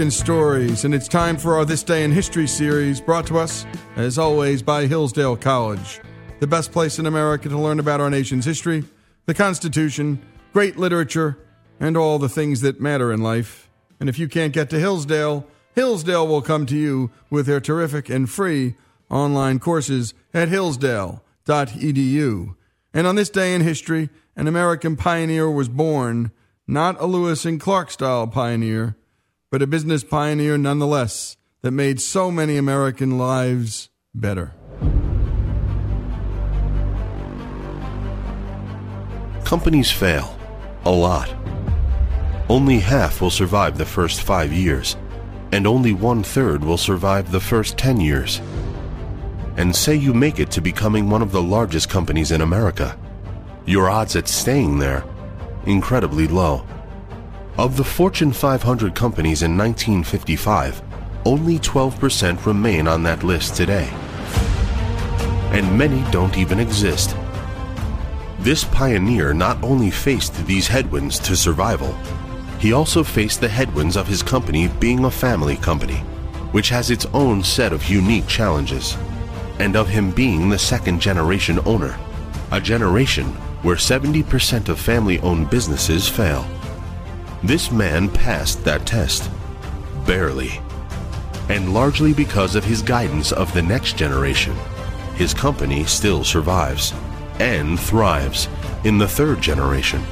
American Stories, and it's time for our This Day in History series brought to us, as always, by Hillsdale College, the best place in America to learn about our nation's history, the Constitution, great literature, and all the things that matter in life. And if you can't get to Hillsdale, Hillsdale will come to you with their terrific and free online courses at hillsdale.edu. And on this day in history, an American pioneer was born, not a Lewis and Clark style pioneer, but a business pioneer nonetheless that made so many American lives better. Companies fail. A lot. Only half will survive the first five years, and only one third will survive the first ten years. And say you make it to becoming one of the largest companies in America. Your odds at staying there, incredibly low. Of the Fortune 500 companies in 1955, only 12% remain on that list today. And many don't even exist. This pioneer not only faced these headwinds to survival, he also faced the headwinds of his company being a family company, which has its own set of unique challenges, and of him being the second generation owner, a generation where 70% of family owned businesses fail. This man passed that test. Barely. And largely because of his guidance of the next generation, his company still survives and thrives in the third generation,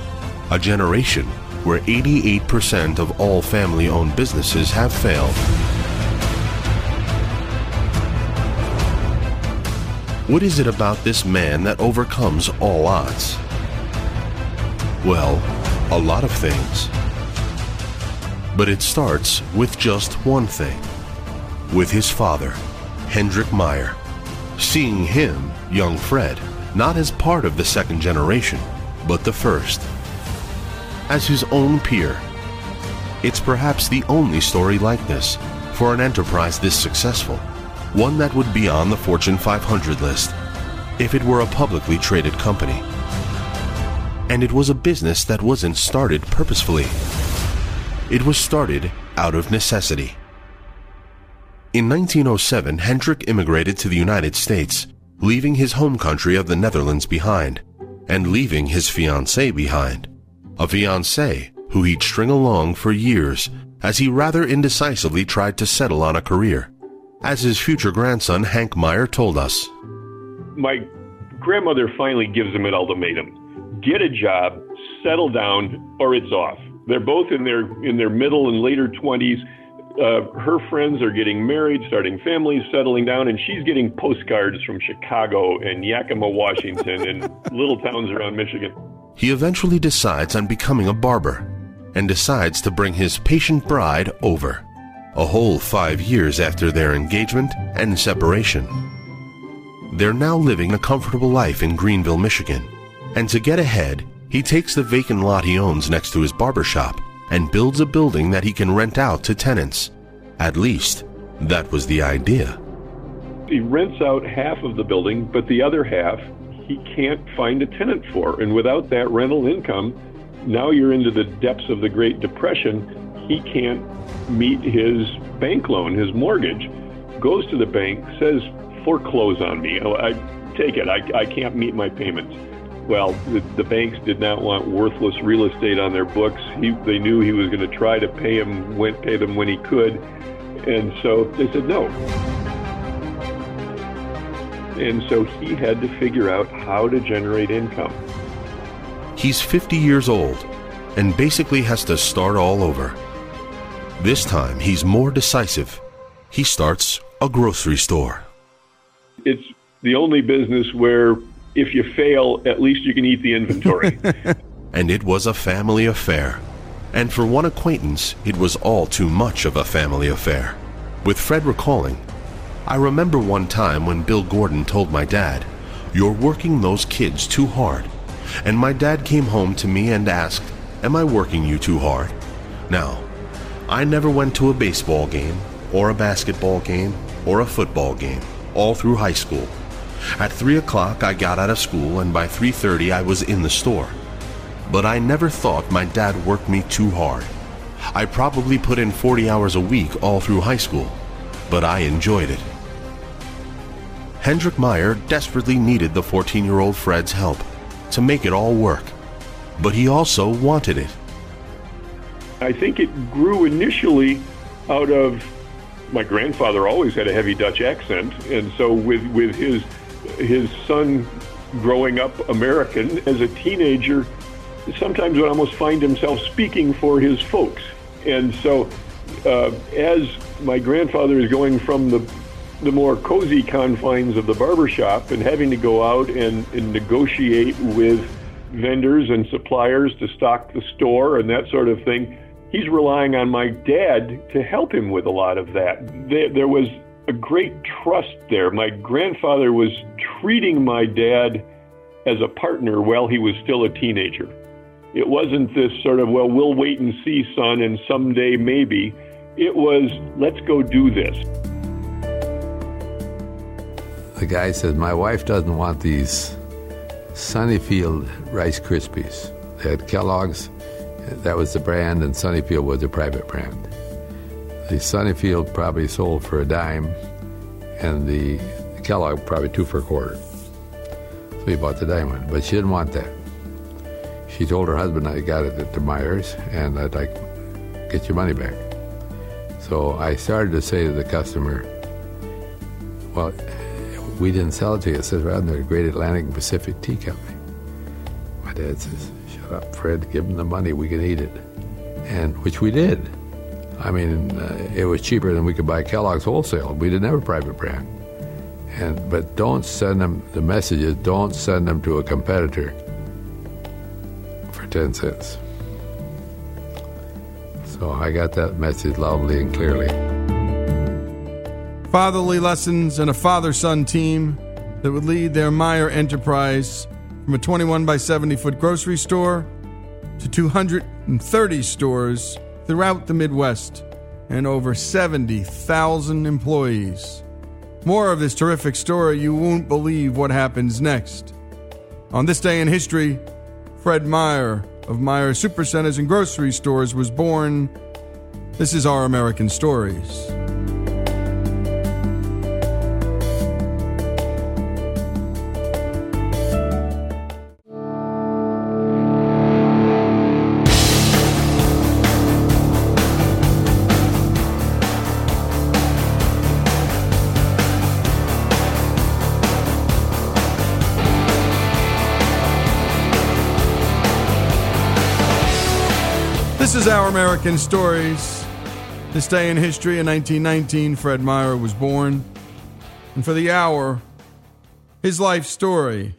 a generation where 88% of all family owned businesses have failed. What is it about this man that overcomes all odds? Well, a lot of things. But it starts with just one thing with his father, Hendrik Meijer. Seeing him, young Fred, not as part of the second generation, but the first. As his own peer. It's perhaps the only story like this for an enterprise this successful, one that would be on the Fortune 500 list if it were a publicly traded company. And it was a business that wasn't started purposefully. It was started out of necessity. In 1907, Hendrik immigrated to the United States leaving his home country of the Netherlands behind, and leaving his fiancée behind. A fiancée who he'd string along for years as he rather indecisively tried to settle on a career. As his future grandson Hank Meijer told us, My grandmother finally gives him an ultimatum get a job, settle down, or it's off. They're both in their in their middle and later 20s uh, her friends are getting married, starting families, settling down, and she's getting postcards from Chicago and Yakima, Washington, and little towns around Michigan. He eventually decides on becoming a barber and decides to bring his patient bride over, a whole five years after their engagement and separation. They're now living a comfortable life in Greenville, Michigan, and to get ahead, he takes the vacant lot he owns next to his barber shop and builds a building that he can rent out to tenants. At least, that was the idea. He rents out half of the building, but the other half he can't find a tenant for. And without that rental income, now you're into the depths of the Great Depression. He can't meet his bank loan, his mortgage. Goes to the bank, says, foreclose on me. Oh, I take it. I, I can't meet my payments well, the, the, banks did not want worthless real estate on their books. He, they knew he was going to try to pay him, went pay them when he could, and so they said no. And so he had to figure out how to generate income. He's 50 years old and basically has to start all over. This time he's more decisive. He starts a grocery store. It's the only business where if you fail, at least you can eat the inventory. and it was a family affair. And for one acquaintance, it was all too much of a family affair. With Fred recalling, I remember one time when Bill Gordon told my dad, You're working those kids too hard. And my dad came home to me and asked, Am I working you too hard? Now, I never went to a baseball game, or a basketball game, or a football game, all through high school. At 3 o'clock I got out of school and by 3.30 I was in the store. But I never thought my dad worked me too hard. I probably put in 40 hours a week all through high school, but I enjoyed it. Hendrik Meijer desperately needed the 14 year old Fred's help to make it all work, but he also wanted it. I think it grew initially out of my grandfather always had a heavy Dutch accent, and so with with his his son growing up American as a teenager, sometimes would almost find himself speaking for his folks. And so, uh, as my grandfather is going from the the more cozy confines of the barbershop and having to go out and, and negotiate with vendors and suppliers to stock the store and that sort of thing, he's relying on my dad to help him with a lot of that. There, there was a great trust there. My grandfather was treating my dad as a partner while he was still a teenager. It wasn't this sort of, well, we'll wait and see, son, and someday maybe. It was, let's go do this. The guy says, My wife doesn't want these Sunnyfield Rice Krispies. They had Kellogg's, that was the brand, and Sunnyfield was the private brand. The Sunnyfield probably sold for a dime, and the Kellogg probably two for a quarter. So he bought the dime one, but she didn't want that. She told her husband, I got it at the Meijers, and I'd like get your money back. So I started to say to the customer, Well, we didn't sell it to you. It says right there, Great Atlantic and Pacific Tea Company. My dad says, shut up, Fred, give him the money, we can eat it. And which we did. I mean, uh, it was cheaper than we could buy Kellogg's wholesale. We didn't have a private brand. And, but don't send them, the messages, don't send them to a competitor for 10 cents. So I got that message loudly and clearly fatherly lessons, and a father son team that would lead their Meijer enterprise from a 21 by 70 foot grocery store to 230 stores throughout the Midwest and over 70,000 employees. More of this terrific story, you won't believe what happens next. On this day in history, Fred Meijer of Meijer Supercenters and Grocery Stores was born. This is Our American Stories. Our American Stories. This day in history in 1919, Fred Meijer was born. And for the hour, his life story.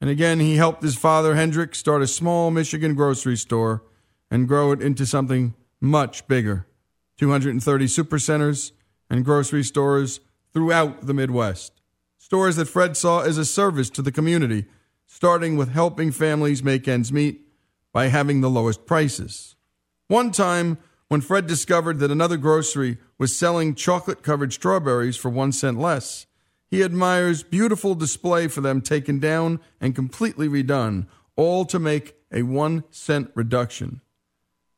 And again, he helped his father, Hendrik, start a small Michigan grocery store and grow it into something much bigger 230 supercenters and grocery stores throughout the Midwest. Stores that Fred saw as a service to the community, starting with helping families make ends meet by having the lowest prices. One time, when Fred discovered that another grocery was selling chocolate covered strawberries for one cent less, he admires beautiful display for them taken down and completely redone, all to make a one cent reduction.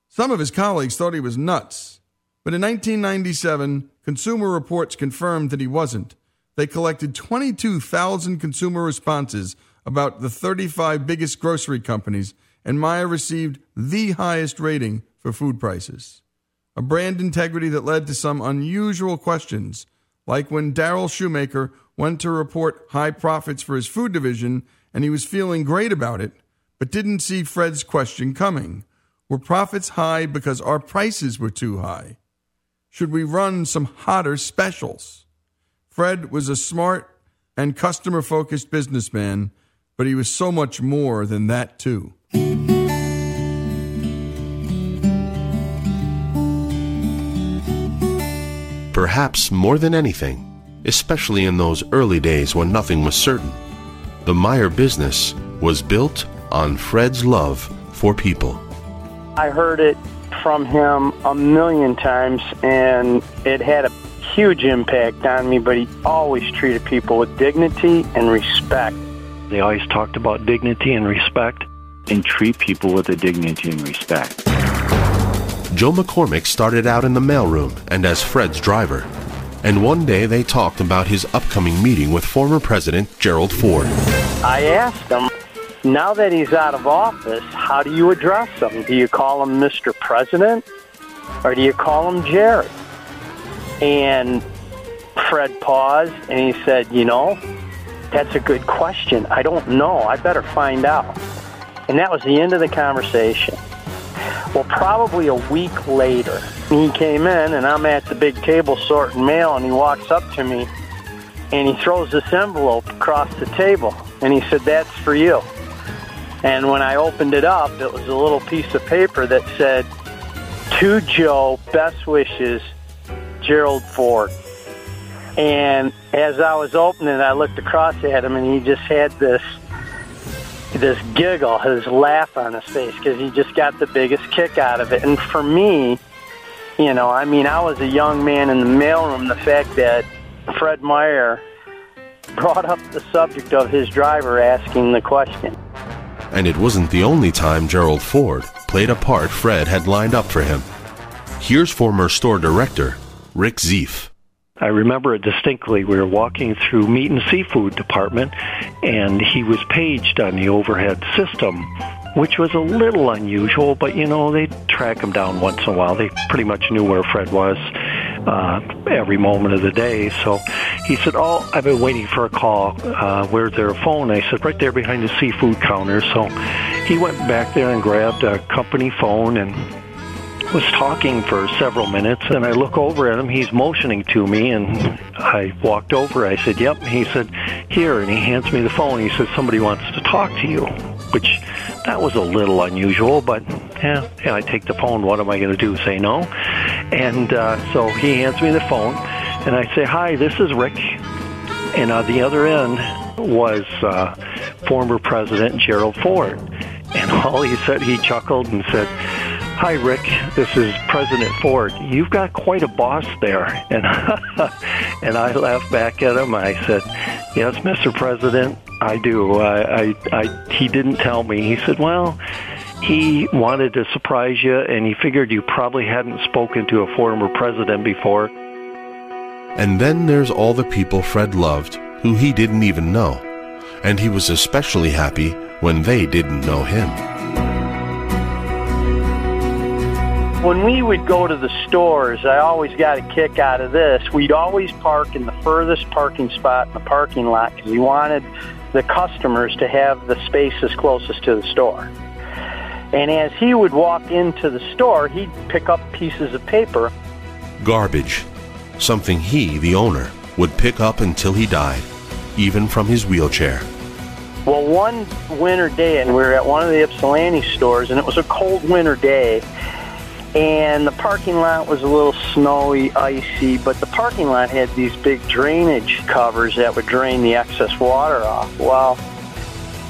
Some of his colleagues thought he was nuts, but in 1997, Consumer Reports confirmed that he wasn't. They collected 22,000 consumer responses about the 35 biggest grocery companies, and Meijer received the highest rating for food prices. A brand integrity that led to some unusual questions, like when Daryl Shoemaker went to report high profits for his food division and he was feeling great about it, but didn't see Fred's question coming. Were profits high because our prices were too high? Should we run some hotter specials? Fred was a smart and customer focused businessman, but he was so much more than that, too. Perhaps more than anything, especially in those early days when nothing was certain, the Meijer business was built on Fred's love for people. I heard it from him a million times, and it had a huge impact on me, but he always treated people with dignity and respect. They always talked about dignity and respect. And treat people with a dignity and respect. Joe McCormick started out in the mailroom and as Fred's driver. And one day they talked about his upcoming meeting with former President Gerald Ford. I asked him, now that he's out of office, how do you address him? Do you call him Mr. President or do you call him Jerry? And Fred paused and he said, You know, that's a good question. I don't know. I better find out. And that was the end of the conversation. Well, probably a week later, he came in and I'm at the big table sorting mail and he walks up to me and he throws this envelope across the table and he said, That's for you. And when I opened it up, it was a little piece of paper that said, To Joe, best wishes, Gerald Ford. And as I was opening, it, I looked across at him, and he just had this this giggle, his laugh on his face, because he just got the biggest kick out of it. And for me, you know, I mean, I was a young man in the mailroom. The fact that Fred Meijer brought up the subject of his driver asking the question. And it wasn't the only time Gerald Ford played a part Fred had lined up for him. Here's former store director Rick Zeef. I remember it distinctly. We were walking through meat and seafood department, and he was paged on the overhead system, which was a little unusual. But you know, they track him down once in a while. They pretty much knew where Fred was uh, every moment of the day. So he said, "Oh, I've been waiting for a call. Uh, where's their phone?" I said, "Right there behind the seafood counter." So he went back there and grabbed a company phone and was talking for several minutes, and I look over at him. He's motioning to me, and I walked over. I said, "Yep." He said, "Here," and he hands me the phone. He said, "Somebody wants to talk to you," which that was a little unusual, but yeah, yeah I take the phone. What am I going to do? Say no? And uh, so he hands me the phone, and I say, "Hi, this is Rick," and on the other end was uh, former President Gerald Ford. And all he said, he chuckled and said, Hi, Rick. This is President Ford. You've got quite a boss there. And, and I laughed back at him. I said, Yes, Mr. President, I do. I, I, I, he didn't tell me. He said, Well, he wanted to surprise you, and he figured you probably hadn't spoken to a former president before. And then there's all the people Fred loved who he didn't even know. And he was especially happy when they didn't know him. When we would go to the stores, I always got a kick out of this. We'd always park in the furthest parking spot in the parking lot because we wanted the customers to have the spaces closest to the store. And as he would walk into the store, he'd pick up pieces of paper. Garbage. Something he, the owner, would pick up until he died, even from his wheelchair. Well, one winter day, and we were at one of the Ypsilanti stores, and it was a cold winter day, and the parking lot was a little snowy, icy, but the parking lot had these big drainage covers that would drain the excess water off. Well,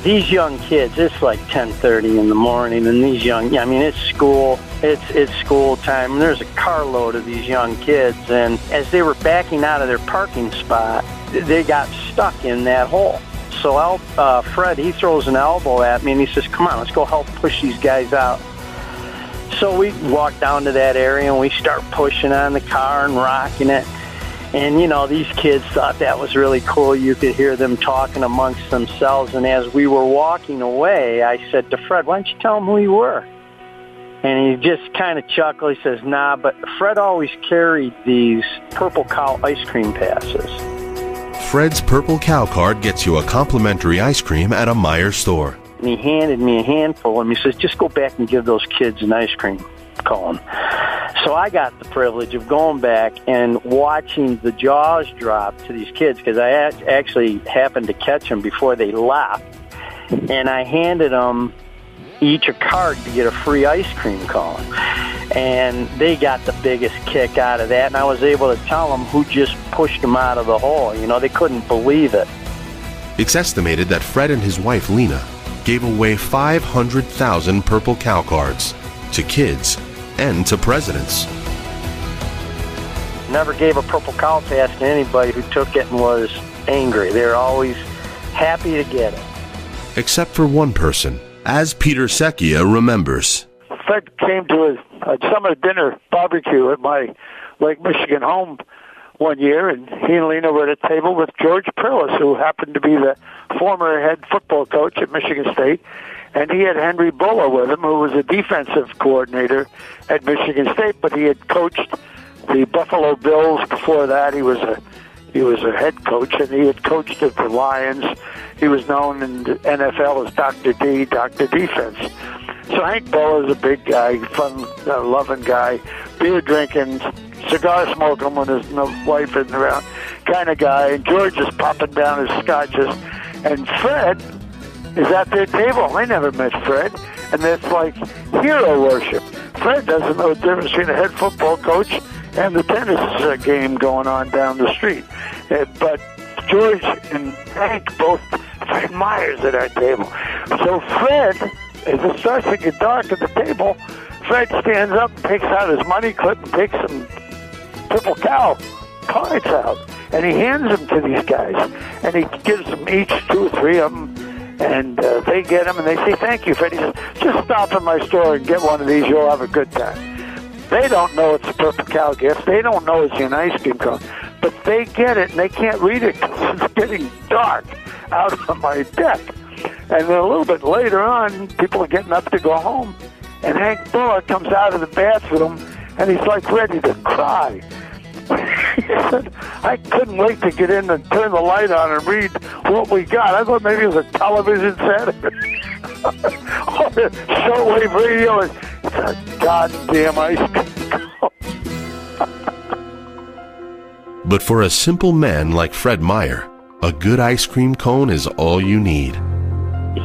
these young kids, it's like 10:30 in the morning, and these young, I mean, it's school, it's it's school time, and there's a carload of these young kids, and as they were backing out of their parking spot, they got stuck in that hole. So I uh, Fred, he throws an elbow at me, and he says, "Come on, let's go help push these guys out." So we walk down to that area and we start pushing on the car and rocking it. And, you know, these kids thought that was really cool. You could hear them talking amongst themselves. And as we were walking away, I said to Fred, why don't you tell them who you were? And he just kind of chuckled. He says, nah, but Fred always carried these Purple Cow ice cream passes. Fred's Purple Cow card gets you a complimentary ice cream at a Meijer store and he handed me a handful and he says, just go back and give those kids an ice cream cone. So I got the privilege of going back and watching the jaws drop to these kids because I actually happened to catch them before they left. And I handed them each a card to get a free ice cream cone. And they got the biggest kick out of that. And I was able to tell them who just pushed them out of the hole. You know, they couldn't believe it. It's estimated that Fred and his wife, Lena, gave away 500,000 Purple Cow cards to kids and to presidents. Never gave a Purple Cow pass to anybody who took it and was angry. They were always happy to get it. Except for one person, as Peter Secchia remembers. Fred came to his uh, a summer dinner barbecue at my Lake Michigan home one year, and he and Lena were at a table with George Perles, who happened to be the former head football coach at Michigan State, and he had Henry Bullough with him, who was a defensive coordinator at Michigan State, but he had coached the Buffalo Bills before that. He was a he was a head coach, and he had coached at the Lions. He was known in the NFL as Dr. D, Dr. Defense. So Hank Bullough is a big guy, fun, uh, loving guy, beer drinking, cigar smoking when his wife isn't around kind of guy. And George is popping down his scotches, and Fred is at their table. I never met Fred, and it's like hero worship. Fred doesn't know the difference between a head football coach and the tennis uh, game going on down the street. Uh, but George and Hank both Fred Myers at our table. So Fred, as it starts to get dark at the table, Fred stands up, and takes out his money clip, and takes some purple cow cards out, and he hands them to these guys, and he gives them each two or three of them and uh, they get them and they say thank you, Fred. He says, just stop in my store and get one of these. You'll have a good time. They don't know it's a purple cow gift. They don't know it's an ice cream cone, but they get it and they can't read it because it's getting dark out on my deck. And then a little bit later on, people are getting up to go home, and Hank Bullough comes out of the bathroom and he's like ready to cry he said, I couldn't wait to get in and turn the light on and read what we got. I thought maybe it was a television set or shortwave radio. It's a goddamn ice cream cone. but for a simple man like Fred Meijer, a good ice cream cone is all you need.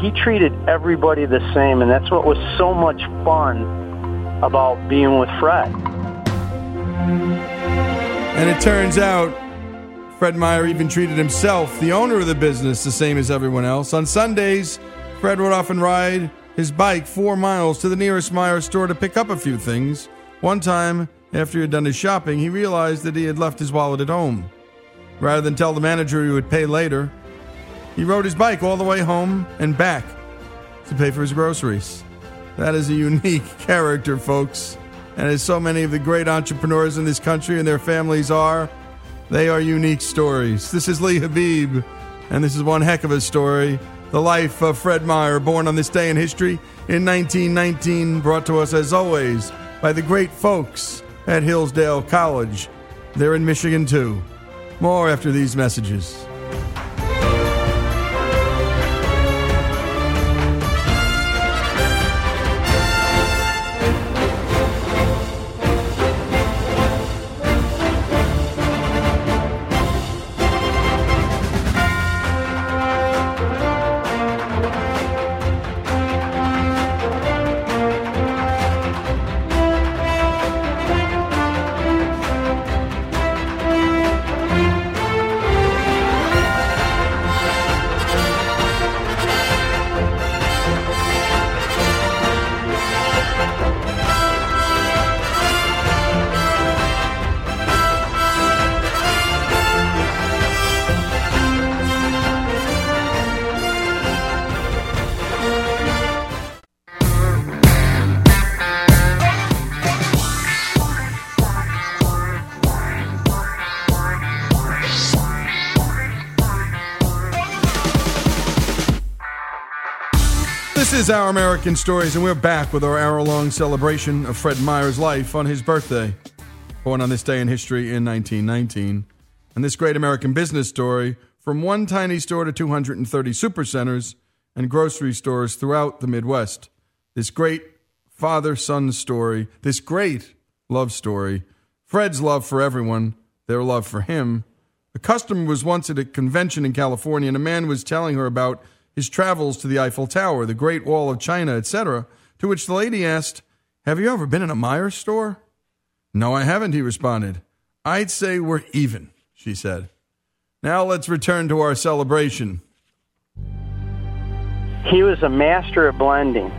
He treated everybody the same, and that's what was so much fun about being with Fred. And it turns out Fred Meijer even treated himself, the owner of the business, the same as everyone else. On Sundays, Fred would often ride his bike four miles to the nearest Meijer store to pick up a few things. One time, after he had done his shopping, he realized that he had left his wallet at home. Rather than tell the manager he would pay later, he rode his bike all the way home and back to pay for his groceries. That is a unique character, folks. And as so many of the great entrepreneurs in this country and their families are, they are unique stories. This is Lee Habib, and this is one heck of a story. The life of Fred Meijer, born on this day in history in 1919, brought to us as always by the great folks at Hillsdale College. They're in Michigan too. More after these messages. Our American Stories, and we're back with our hour long celebration of Fred Meijer's life on his birthday. Born on this day in history in 1919. And this great American business story from one tiny store to 230 supercenters and grocery stores throughout the Midwest. This great father son story, this great love story. Fred's love for everyone, their love for him. A customer was once at a convention in California, and a man was telling her about his travels to the Eiffel Tower, the Great Wall of China, etc., to which the lady asked, Have you ever been in a Meijer store? No, I haven't, he responded. I'd say we're even, she said. Now let's return to our celebration. He was a master of blending.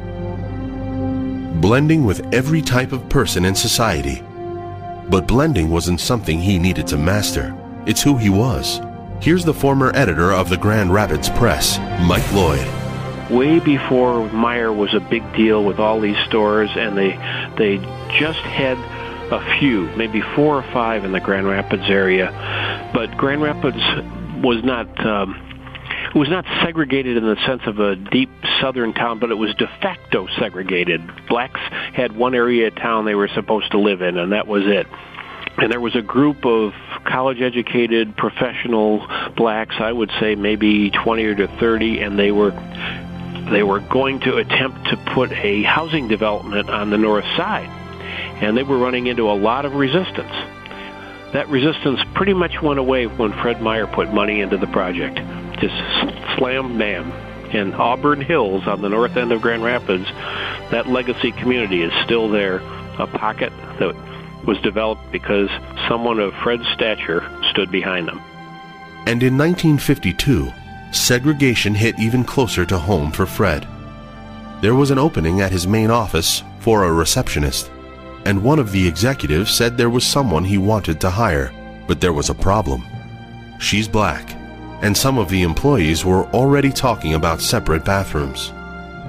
Blending with every type of person in society. But blending wasn't something he needed to master, it's who he was. Here's the former editor of the Grand Rapids Press, Mike Lloyd. way before Meijer was a big deal with all these stores, and they they just had a few, maybe four or five in the Grand Rapids area. But Grand Rapids was not. Um, it was not segregated in the sense of a deep southern town, but it was de facto segregated. Blacks had one area of town they were supposed to live in, and that was it. And there was a group of college educated professional blacks, I would say maybe 20 or to 30, and they were they were going to attempt to put a housing development on the north side. And they were running into a lot of resistance. That resistance pretty much went away when Fred Meijer put money into the project. Just slam bam. In Auburn Hills on the north end of Grand Rapids, that legacy community is still there, a pocket that was developed because someone of Fred's stature stood behind them. And in 1952, segregation hit even closer to home for Fred. There was an opening at his main office for a receptionist, and one of the executives said there was someone he wanted to hire, but there was a problem. She's black, and some of the employees were already talking about separate bathrooms.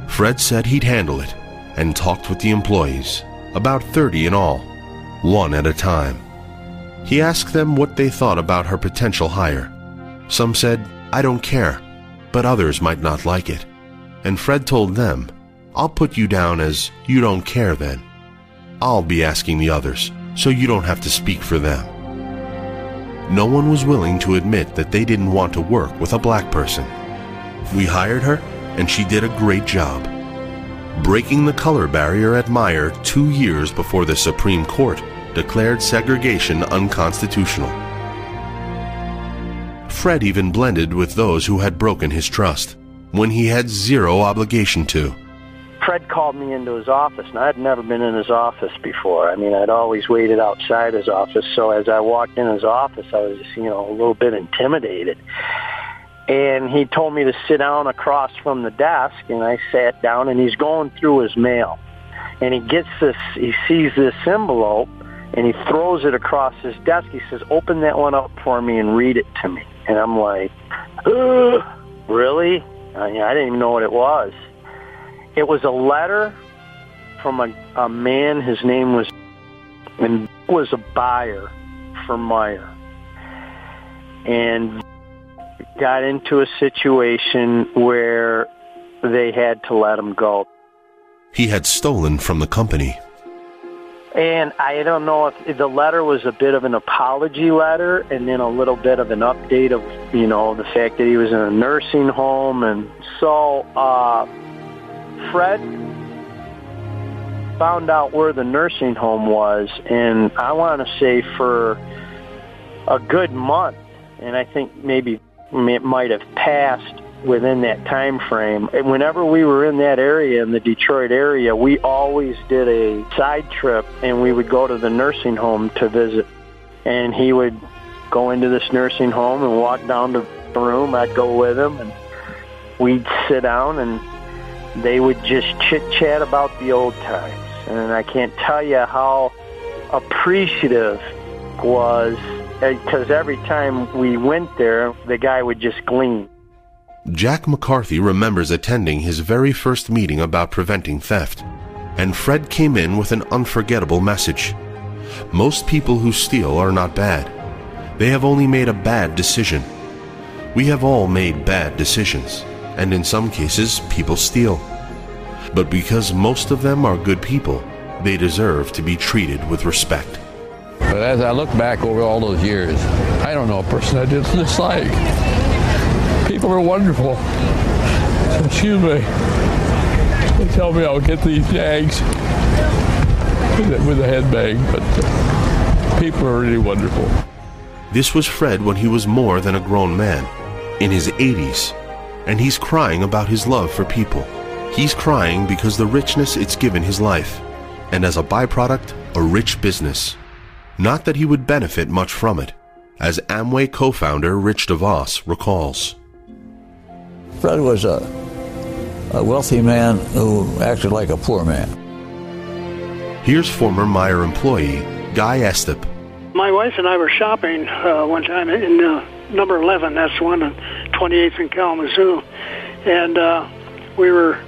Fred said he'd handle it and talked with the employees, about 30 in all one at a time. He asked them what they thought about her potential hire. Some said, I don't care, but others might not like it. And Fred told them, I'll put you down as you don't care then. I'll be asking the others, so you don't have to speak for them. No one was willing to admit that they didn't want to work with a black person. We hired her, and she did a great job. Breaking the color barrier at Meijer two years before the Supreme Court declared segregation unconstitutional. Fred even blended with those who had broken his trust when he had zero obligation to. Fred called me into his office, and I'd never been in his office before. I mean, I'd always waited outside his office, so as I walked in his office, I was, you know, a little bit intimidated. And he told me to sit down across from the desk, and I sat down, and he's going through his mail. And he gets this, he sees this envelope, and he throws it across his desk. He says, "Open that one up for me and read it to me." And I'm like, "Really?" I, mean, I didn't even know what it was. It was a letter from a, a man. His name was and was a buyer for Meijer, and got into a situation where they had to let him go. He had stolen from the company. And I don't know if the letter was a bit of an apology letter and then a little bit of an update of, you know, the fact that he was in a nursing home. And so uh, Fred found out where the nursing home was, and I want to say for a good month, and I think maybe it might have passed within that time frame. And whenever we were in that area, in the Detroit area, we always did a side trip and we would go to the nursing home to visit. And he would go into this nursing home and walk down to the room. I'd go with him and we'd sit down and they would just chit chat about the old times. And I can't tell you how appreciative was because every time we went there, the guy would just gleam. Jack McCarthy remembers attending his very first meeting about preventing theft, and Fred came in with an unforgettable message. Most people who steal are not bad. They have only made a bad decision. We have all made bad decisions, and in some cases, people steal. But because most of them are good people, they deserve to be treated with respect. But as I look back over all those years, I don't know a person I didn't dislike people are wonderful. Excuse me. They tell me I'll get these jags with a headbang, but uh, people are really wonderful. This was Fred when he was more than a grown man, in his 80s, and he's crying about his love for people. He's crying because the richness it's given his life, and as a byproduct, a rich business. Not that he would benefit much from it, as Amway co founder Rich DeVos recalls. Fred was a, a wealthy man who acted like a poor man. Here's former Meijer employee Guy Estep. My wife and I were shopping uh, one time in uh, number 11, that's one on 28th and Kalamazoo. And uh, we were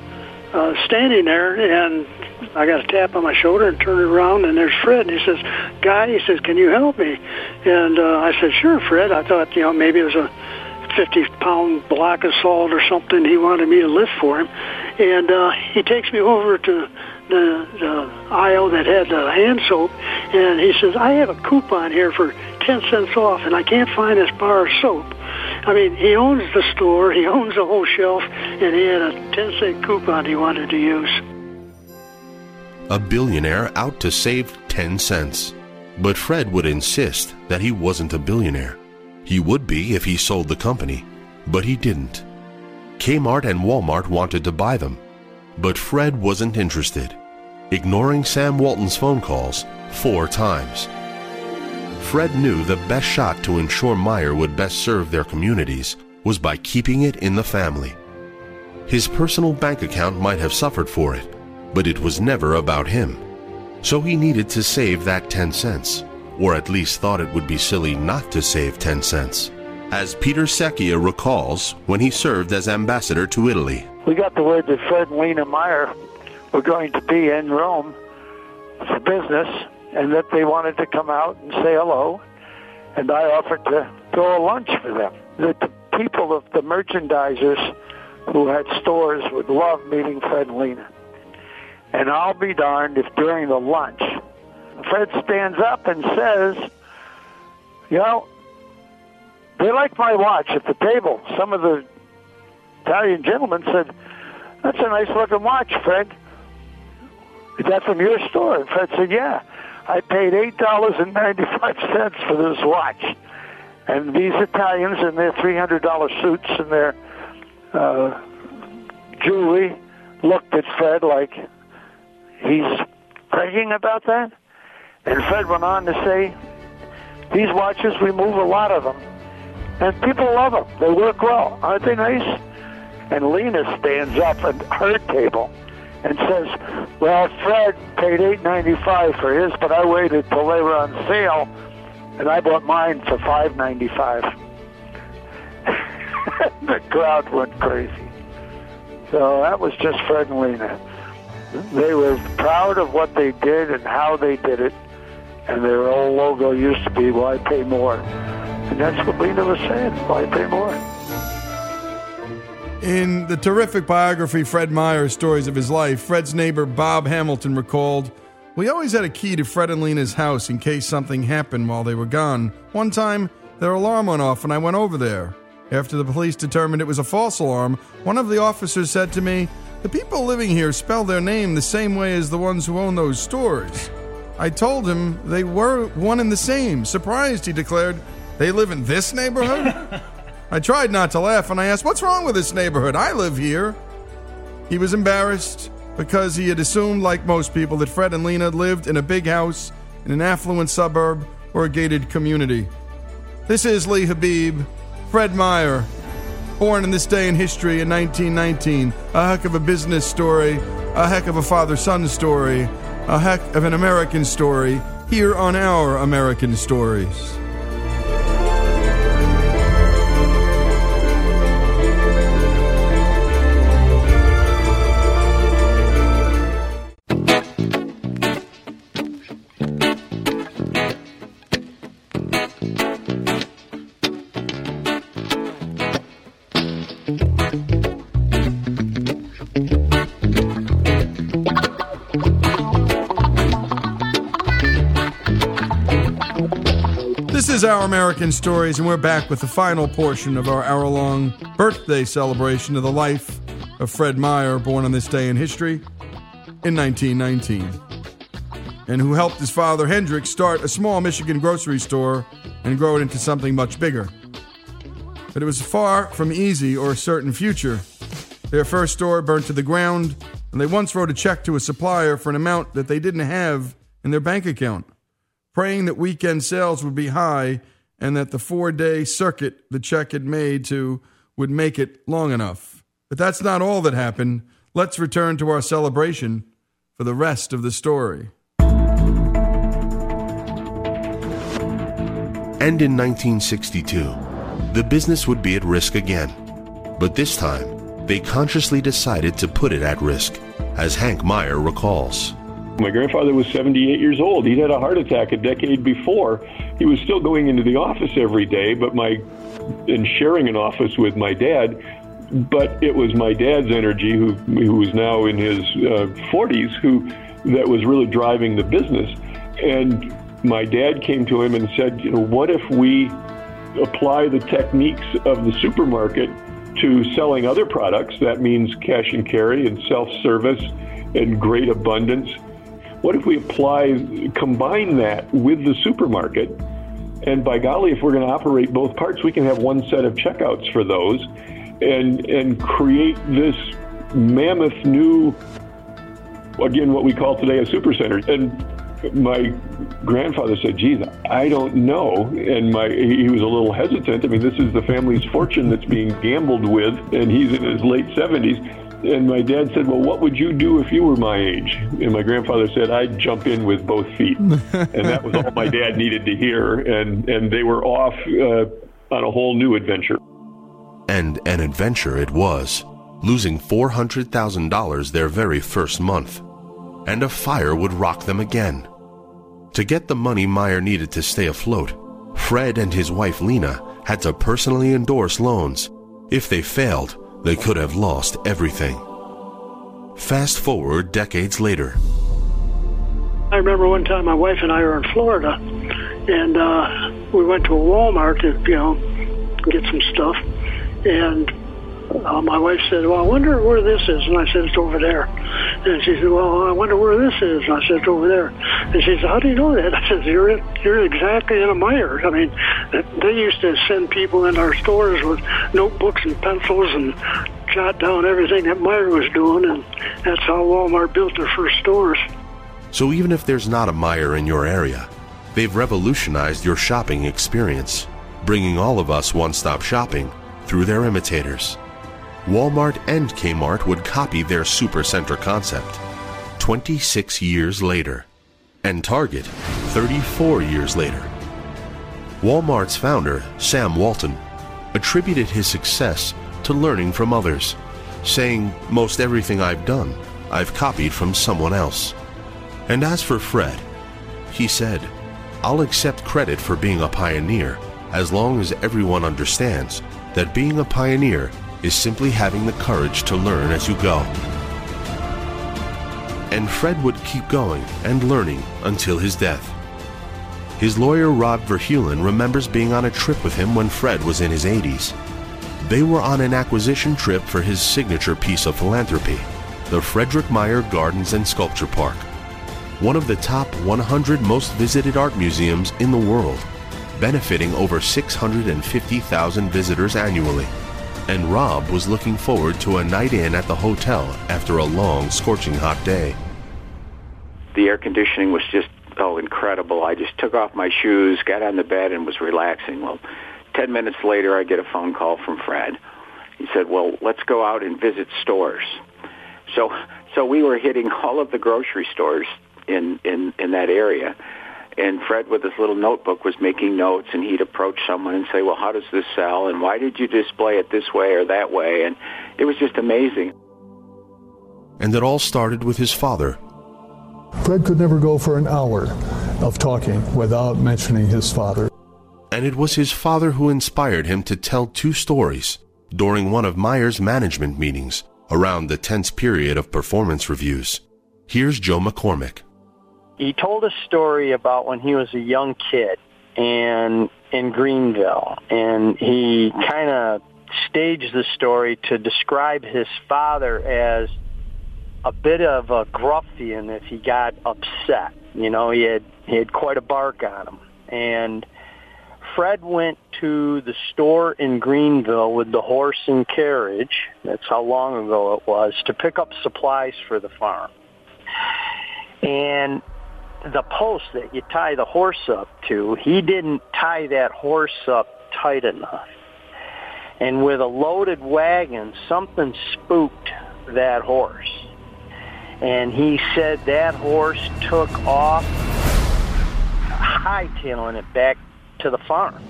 uh, standing there, and I got a tap on my shoulder and turned around, and there's Fred. And he says, "Guy," he says, "Can you help me?" And uh, I said, "Sure, Fred." I thought, you know, maybe it was a 50 pound block of salt or something he wanted me to lift for him. And uh, he takes me over to the, the aisle that had the hand soap, and he says, I have a coupon here for 10 cents off, and I can't find this bar of soap. I mean, he owns the store, he owns the whole shelf, and he had a 10 cent coupon he wanted to use. A billionaire out to save 10 cents. But Fred would insist that he wasn't a billionaire. He would be if he sold the company, but he didn't. Kmart and Walmart wanted to buy them, but Fred wasn't interested, ignoring Sam Walton's phone calls four times. Fred knew the best shot to ensure Meijer would best serve their communities was by keeping it in the family. His personal bank account might have suffered for it, but it was never about him. So he needed to save that 10 cents, or at least thought it would be silly not to save 10 cents. As Peter Secchia recalls when he served as ambassador to Italy. We got the word that Fred and Lena Meijer were going to be in Rome for business and that they wanted to come out and say hello. And I offered to throw a lunch for them. That the people of the merchandisers who had stores would love meeting Fred and Lena. And I'll be darned if during the lunch, Fred stands up and says, you know, they like my watch at the table. Some of the Italian gentlemen said, that's a nice looking watch, Fred. Is that from your store? And Fred said, yeah. I paid $8.95 for this watch. And these Italians in their $300 suits and their uh, jewelry looked at Fred like he's bragging about that. And Fred went on to say, these watches, we move a lot of them. And people love them. They work well. Aren't they nice? And Lena stands up at her table and says, "Well, Fred paid eight ninety five for his, but I waited till they were on sale, and I bought mine for five ninety five. the crowd went crazy. So that was just Fred and Lena. They were proud of what they did and how they did it, and their old logo used to be "Why pay more," and that's what Lena was saying. Why pay more? In the terrific biography, Fred Meijer Stories of His Life, Fred's neighbor Bob Hamilton recalled, We always had a key to Fred and Lena's house in case something happened while they were gone. One time, their alarm went off and I went over there. After the police determined it was a false alarm, one of the officers said to me, The people living here spell their name the same way as the ones who own those stores. I told him they were one and the same. Surprised, he declared, They live in this neighborhood? I tried not to laugh and I asked, What's wrong with this neighborhood? I live here. He was embarrassed because he had assumed, like most people, that Fred and Lena lived in a big house in an affluent suburb or a gated community. This is Lee Habib, Fred Meijer, born in this day in history in 1919. A heck of a business story, a heck of a father son story, a heck of an American story here on our American Stories. Our American Stories, and we're back with the final portion of our hour long birthday celebration of the life of Fred Meijer, born on this day in history in 1919, and who helped his father Hendrik start a small Michigan grocery store and grow it into something much bigger. But it was far from easy or a certain future. Their first store burned to the ground, and they once wrote a check to a supplier for an amount that they didn't have in their bank account praying that weekend sales would be high and that the four day circuit the check had made to would make it long enough. But that's not all that happened. Let's return to our celebration for the rest of the story. And in 1962, the business would be at risk again. But this time, they consciously decided to put it at risk, as Hank Meijer recalls. My grandfather was 78 years old. He'd had a heart attack a decade before. He was still going into the office every day, but my and sharing an office with my dad. But it was my dad's energy, who who was now in his uh, 40s, who that was really driving the business. And my dad came to him and said, you know, what if we apply the techniques of the supermarket to selling other products? That means cash and carry and self-service and great abundance. What if we apply, combine that with the supermarket? And by golly, if we're going to operate both parts, we can have one set of checkouts for those and, and create this mammoth new, again, what we call today a supercenter. And my grandfather said, geez, I don't know. And my, he was a little hesitant. I mean, this is the family's fortune that's being gambled with, and he's in his late 70s. And my dad said, Well, what would you do if you were my age? And my grandfather said, I'd jump in with both feet. and that was all my dad needed to hear. And, and they were off uh, on a whole new adventure. And an adventure it was, losing $400,000 their very first month. And a fire would rock them again. To get the money Meijer needed to stay afloat, Fred and his wife Lena had to personally endorse loans. If they failed, they could have lost everything. Fast forward decades later. I remember one time my wife and I were in Florida, and uh, we went to a Walmart to, you know, get some stuff. And uh, my wife said, "Well, I wonder where this is," and I said, "It's over there." And she said, "Well, I wonder where this is," and I said, "It's over there." And she said, "How do you know that?" I said, "You're you're exactly in a Meijer. I mean, they used to send people in our stores with notebooks and pencils and jot down everything that Meijer was doing, and that's how Walmart built their first stores." So even if there's not a Meijer in your area, they've revolutionized your shopping experience, bringing all of us one-stop shopping through their imitators. Walmart and Kmart would copy their supercenter concept 26 years later, and Target 34 years later. Walmart's founder, Sam Walton, attributed his success to learning from others, saying, Most everything I've done, I've copied from someone else. And as for Fred, he said, I'll accept credit for being a pioneer as long as everyone understands that being a pioneer is simply having the courage to learn as you go. And Fred would keep going and learning until his death. His lawyer Rob VerHeulen remembers being on a trip with him when Fred was in his 80s. They were on an acquisition trip for his signature piece of philanthropy, the Frederik Meijer Gardens and Sculpture Park, one of the top 100 most visited art museums in the world, benefiting over 650,000 visitors annually and Rob was looking forward to a night in at the hotel after a long, scorching hot day. The air conditioning was just, oh, incredible. I just took off my shoes, got on the bed, and was relaxing. Well, 10 minutes later, I get a phone call from Fred. He said, well, let's go out and visit stores. So, so we were hitting all of the grocery stores in, in, in that area and Fred with his little notebook was making notes and he'd approach someone and say, well, how does this sell? And why did you display it this way or that way? And it was just amazing. And it all started with his father. Fred could never go for an hour of talking without mentioning his father. And it was his father who inspired him to tell two stories during one of Meijer's management meetings around the tense period of performance reviews. Here's Joe McCormick he told a story about when he was a young kid and in Greenville, and he kind of staged the story to describe his father as a bit of a gruffian if he got upset. You know, he had he had quite a bark on him, and Fred went to the store in Greenville with the horse and carriage. That's how long ago it was to pick up supplies for the farm. And the post that you tie the horse up to, he didn't tie that horse up tight enough. And with a loaded wagon, something spooked that horse. And he said that horse took off, hightailing it back to the farm.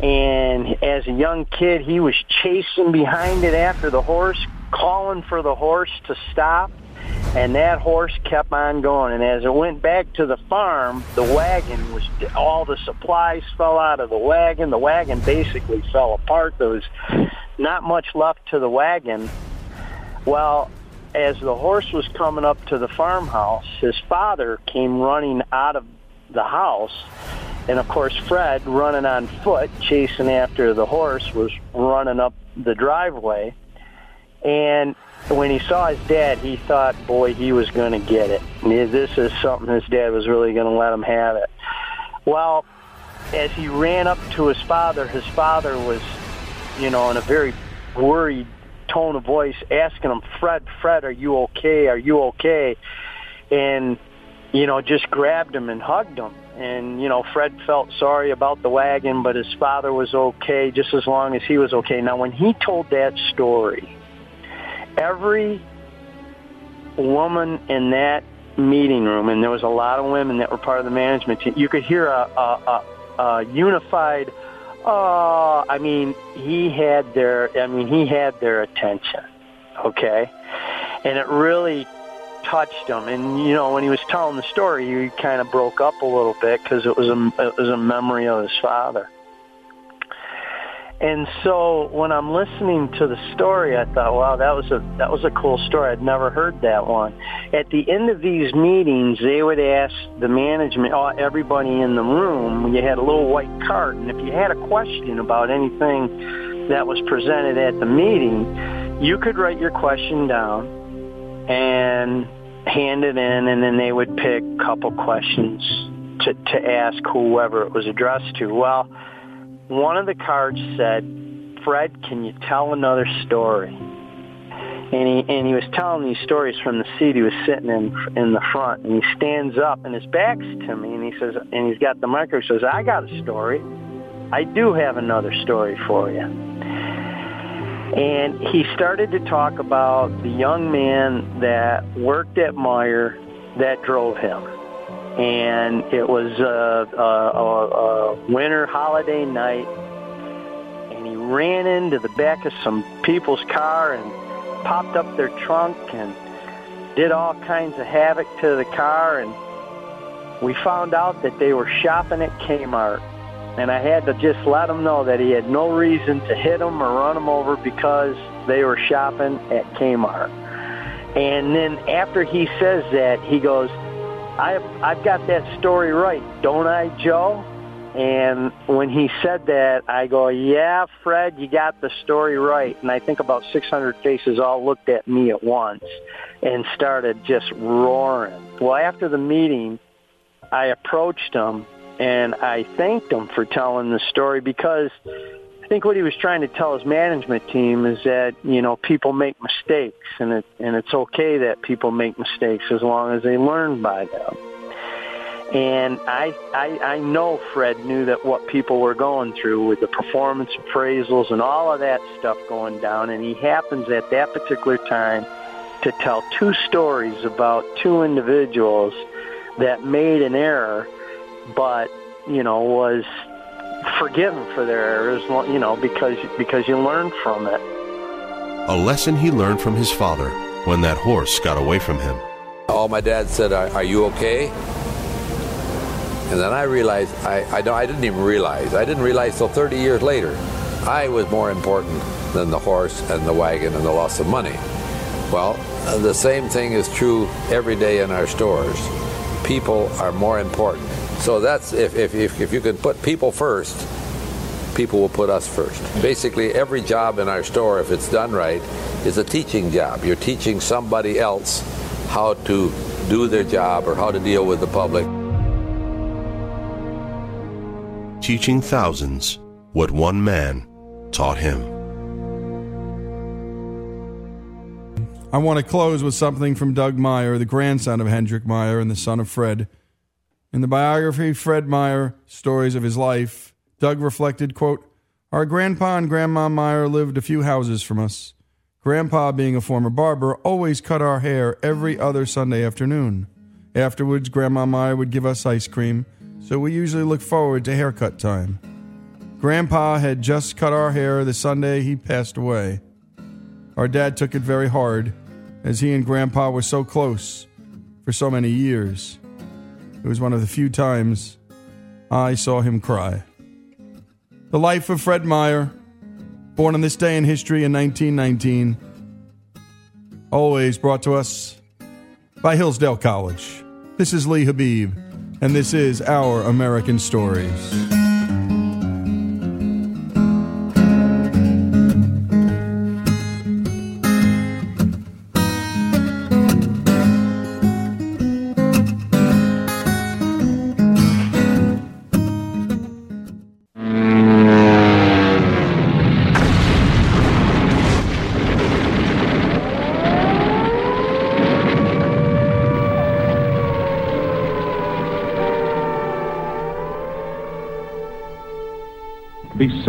And as a young kid, he was chasing behind it after the horse, calling for the horse to stop. And that horse kept on going. And as it went back to the farm, the wagon was, all the supplies fell out of the wagon. The wagon basically fell apart. There was not much left to the wagon. Well, as the horse was coming up to the farmhouse, his father came running out of the house. And of course, Fred, running on foot, chasing after the horse, was running up the driveway. And when he saw his dad, he thought, boy, he was going to get it. This is something his dad was really going to let him have it. Well, as he ran up to his father, his father was, you know, in a very worried tone of voice, asking him, Fred, Fred, are you okay? Are you okay? And, you know, just grabbed him and hugged him. And, you know, Fred felt sorry about the wagon, but his father was okay just as long as he was okay. Now, when he told that story, every woman in that meeting room, and there was a lot of women that were part of the management team, you could hear a, a, a, a unified, oh, I mean, he had their, I mean, he had their attention, okay? And it really touched him. And, you know, when he was telling the story, he kind of broke up a little bit because it was a, it was a memory of his father. And so when I'm listening to the story, I thought, wow, that was a that was a cool story. I'd never heard that one. At the end of these meetings, they would ask the management, oh, everybody in the room. You had a little white card, and if you had a question about anything that was presented at the meeting, you could write your question down and hand it in, and then they would pick a couple questions to to ask whoever it was addressed to. Well one of the cards said, Fred, can you tell another story? And he, and he was telling these stories from the seat he was sitting in in the front. And he stands up and his back's to me and he says, and he's got the microphone. He says, I got a story. I do have another story for you. And he started to talk about the young man that worked at Meijer that drove him and it was a, a, a, winter holiday night, and he ran into the back of some people's car and popped up their trunk and did all kinds of havoc to the car, and we found out that they were shopping at Kmart. And I had to just let him know that he had no reason to hit them or run them over because they were shopping at Kmart. And then after he says that, he goes, I, I've got that story right, don't I, Joe? And when he said that, I go, yeah, Fred, you got the story right. And I think about 600 faces all looked at me at once and started just roaring. Well, after the meeting, I approached him and I thanked him for telling the story because think what he was trying to tell his management team is that you know people make mistakes, and it and it's okay that people make mistakes as long as they learn by them. And I, I, I know Fred knew that what people were going through with the performance appraisals and all of that stuff going down, and he happens at that particular time to tell two stories about two individuals that made an error, but you know was forgiven for their errors, you know, because because you learn from it. A lesson he learned from his father when that horse got away from him. All my dad said, "Are, are you okay?" And then I realized I, I, I didn't even realize. I didn't realize till 30 years later. I was more important than the horse and the wagon and the loss of money. Well, the same thing is true every day in our stores. People are more important. So that's if, if, if, if you can put people first, people will put us first. Basically, every job in our store, if it's done right, is a teaching job. You're teaching somebody else how to do their job or how to deal with the public. Teaching thousands what one man taught him. I want to close with something from Doug Meijer, the grandson of Hendrik Meijer and the son of Fred. In the biography, Fred Meijer, Stories of His Life, Doug reflected, quote, Our grandpa and grandma Meijer lived a few houses from us. Grandpa, being a former barber, always cut our hair every other Sunday afternoon. Afterwards, Grandma Meijer would give us ice cream, so we usually look forward to haircut time. Grandpa had just cut our hair the Sunday he passed away. Our dad took it very hard, as he and Grandpa were so close for so many years. It was one of the few times I saw him cry. The life of Fred Meijer, born on this day in history in 1919, always brought to us by Hillsdale College. This is Lee Habeeb, and this is Our American Stories.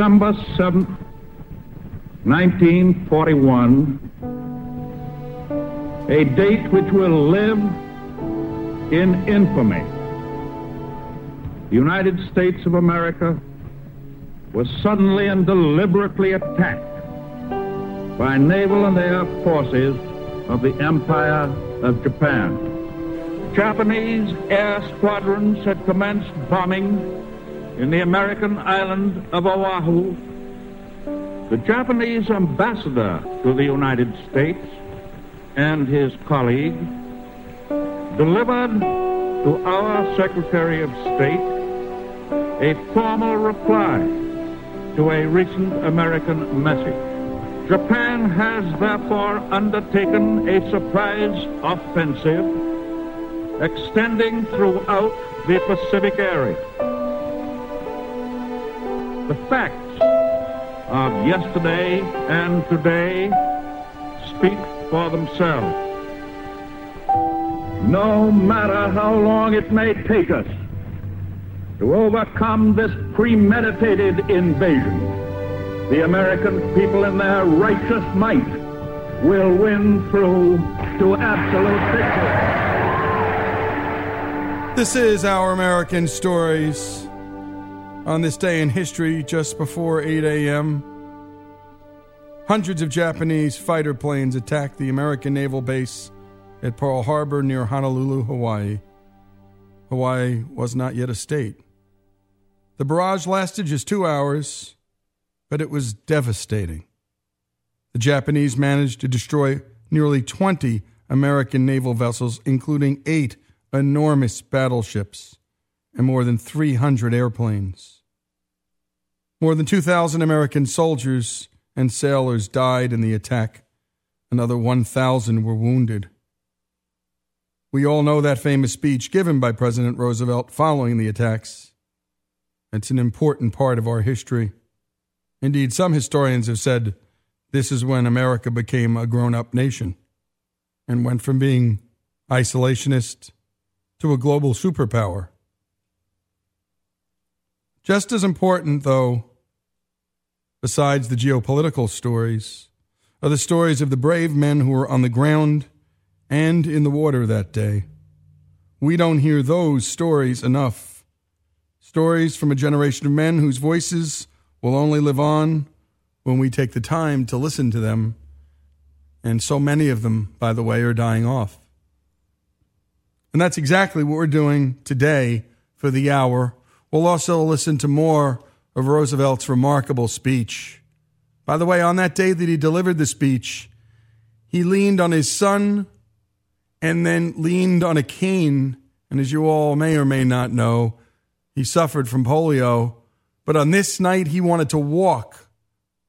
December 7th, 1941, a date which will live in infamy. The United States of America was suddenly and deliberately attacked by naval and air forces of the Empire of Japan. Japanese air squadrons had commenced bombing in the American island of Oahu, the Japanese ambassador to the United States and his colleague delivered to our Secretary of State a formal reply to a recent American message. Japan has therefore undertaken a surprise offensive extending throughout the Pacific area. The facts of yesterday and today speak for themselves. No matter how long it may take us to overcome this premeditated invasion, the American people in their righteous might will win through to absolute victory. This is Our American Stories. On this day in history, just before 8 a.m., hundreds of Japanese fighter planes attacked the American naval base at Pearl Harbor near Honolulu, Hawaii. Hawaii was not yet a state. The barrage lasted just two hours, but it was devastating. The Japanese managed to destroy nearly 20 American naval vessels, including eight enormous battleships and more than 300 airplanes. More than 2,000 American soldiers and sailors died in the attack. Another 1,000 were wounded. We all know that famous speech given by President Roosevelt following the attacks. It's an important part of our history. Indeed, some historians have said this is when America became a grown up nation and went from being isolationist to a global superpower. Just as important, though, besides the geopolitical stories, are the stories of the brave men who were on the ground and in the water that day. We don't hear those stories enough. Stories from a generation of men whose voices will only live on when we take the time to listen to them. And so many of them, by the way, are dying off. And that's exactly what we're doing today for the hour We'll also listen to more of Roosevelt's remarkable speech. By the way, on that day that he delivered the speech, he leaned on his son and then leaned on a cane. And as you all may or may not know, he suffered from polio. But on this night, he wanted to walk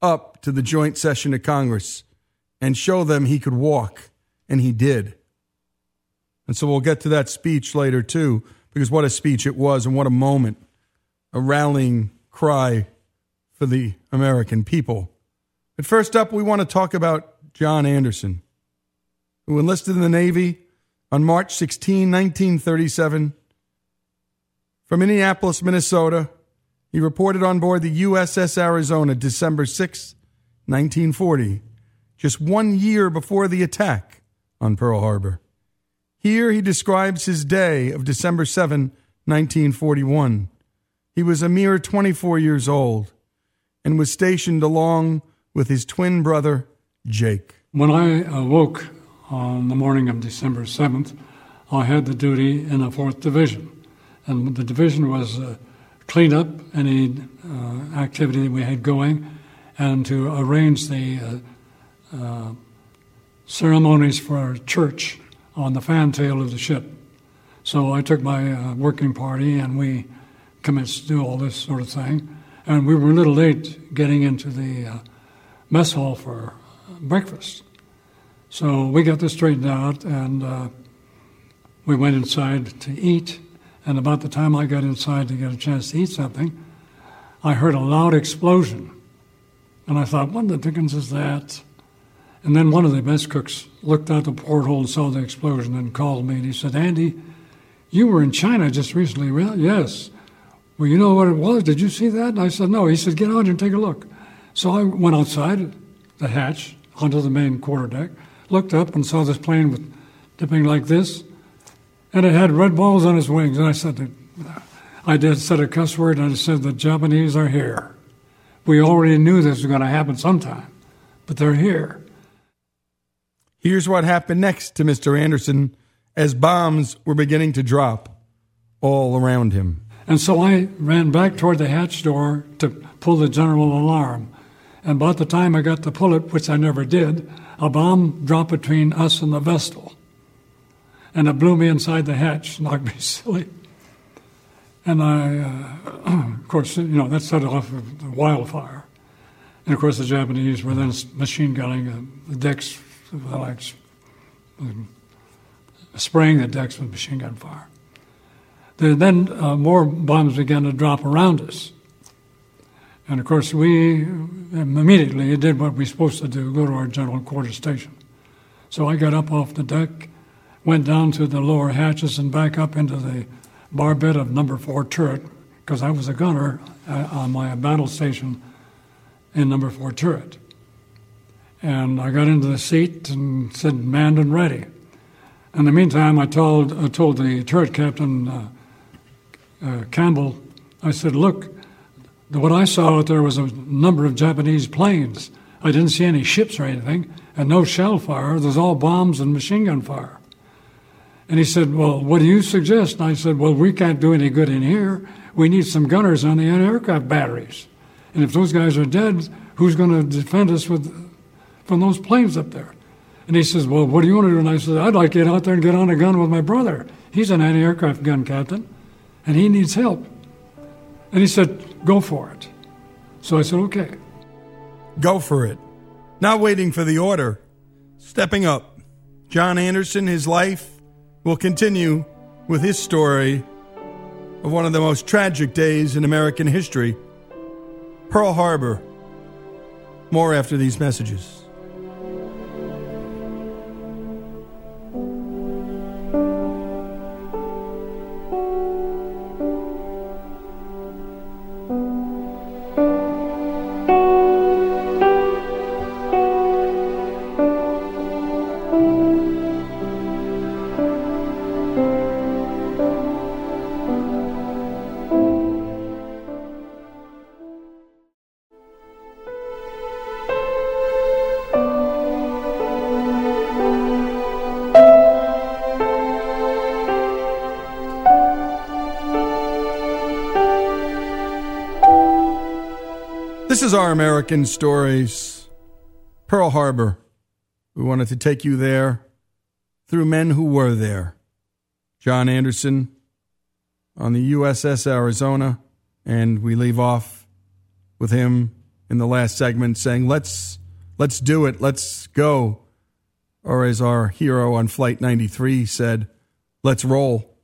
up to the joint session of Congress and show them he could walk. And he did. And so we'll get to that speech later, too, because what a speech it was and what a moment a rallying cry for the American people. But first up, we want to talk about John Anderson, who enlisted in the Navy on March 16, 1937. From Minneapolis, Minnesota, he reported on board the USS Arizona December 6, 1940, just one year before the attack on Pearl Harbor. Here he describes his day of December 7, 1941. He was a mere 24 years old, and was stationed along with his twin brother, Jake. When I awoke on the morning of December 7th, I had the duty in the 4th Division. And the division was uh, clean up any uh, activity that we had going and to arrange the uh, uh ceremonies for our church on the fantail of the ship. So I took my uh, working party and we commenced to do all this sort of thing. And we were a little late getting into the uh, mess hall for breakfast. So we got this straightened out and uh, we went inside to eat. And about the time I got inside to get a chance to eat something, I heard a loud explosion. And I thought, what the dickens is that? And then one of the mess cooks looked out the porthole and saw the explosion and called me and he said, Andy, you were in China just recently. Well, yes. Well, you know what it was? Did you see that? And I said, No. He said, Get out and take a look. So I went outside the hatch onto the main quarterdeck, looked up and saw this plane with dipping like this, and it had red balls on its wings. And I said, I did said a cuss word, and I said, The Japanese are here. We already knew this was going to happen sometime, but they're here. Here's what happened next to Mr. Anderson as bombs were beginning to drop all around him. And so I ran back toward the hatch door to pull the general alarm. And about the time I got to pull it, which I never did, a bomb dropped between us and the Vestal. And it blew me inside the hatch, knocked me silly. And I, uh, of course, you know, that set off a wildfire. And of course, the Japanese were then machine gunning the decks, like spraying the decks with machine gun fire. Then uh, more bombs began to drop around us. And of course, we immediately did what we were supposed to do go to our general quarters station. So I got up off the deck, went down to the lower hatches, and back up into the barbette of number four turret, because I was a gunner uh, on my battle station in number four turret. And I got into the seat and said, manned and ready. In the meantime, I told, I told the turret captain, uh, uh, Campbell, I said, look, what I saw out there was a number of Japanese planes. I didn't see any ships or anything, and no shell fire. There's all bombs and machine gun fire. And he said, Well, what do you suggest? And I said, Well, we can't do any good in here. We need some gunners on the anti aircraft batteries. And if those guys are dead, who's going to defend us with, from those planes up there? And he says, Well, what do you want to do? And I said, I'd like to get out there and get on a gun with my brother. He's an anti aircraft gun captain, and he needs help. And he said, Go for it. So I said, Okay. Go for it. Not waiting for the order. Stepping up. John Anderson, his life will continue with his story of one of the most tragic days in American history Pearl Harbor. More after these messages. Is our American Stories. Pearl Harbor. We wanted to take you there through men who were there. John Anderson on the USS Arizona, and we leave off with him in the last segment saying, "Let's let's do it. Let's go." Or as our hero on Flight 93 said, "Let's roll."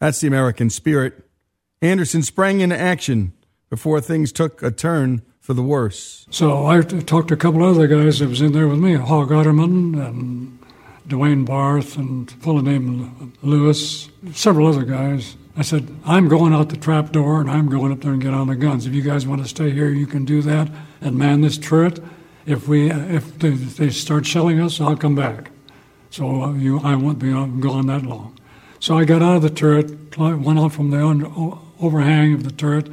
That's the American spirit. Anderson sprang into action before things took a turn for the worse. So I talked to a couple other guys that was in there with me, Hog Otterman and Dwayne Barth and full name Lewis, several other guys. I said, I'm going out the trap door and I'm going up there and get on the guns. If you guys want to stay here, you can do that and man this turret. If we if they, if they start shelling us, I'll come back. So you, I won't be gone that long. So I got out of the turret, went out from the overhang of the turret,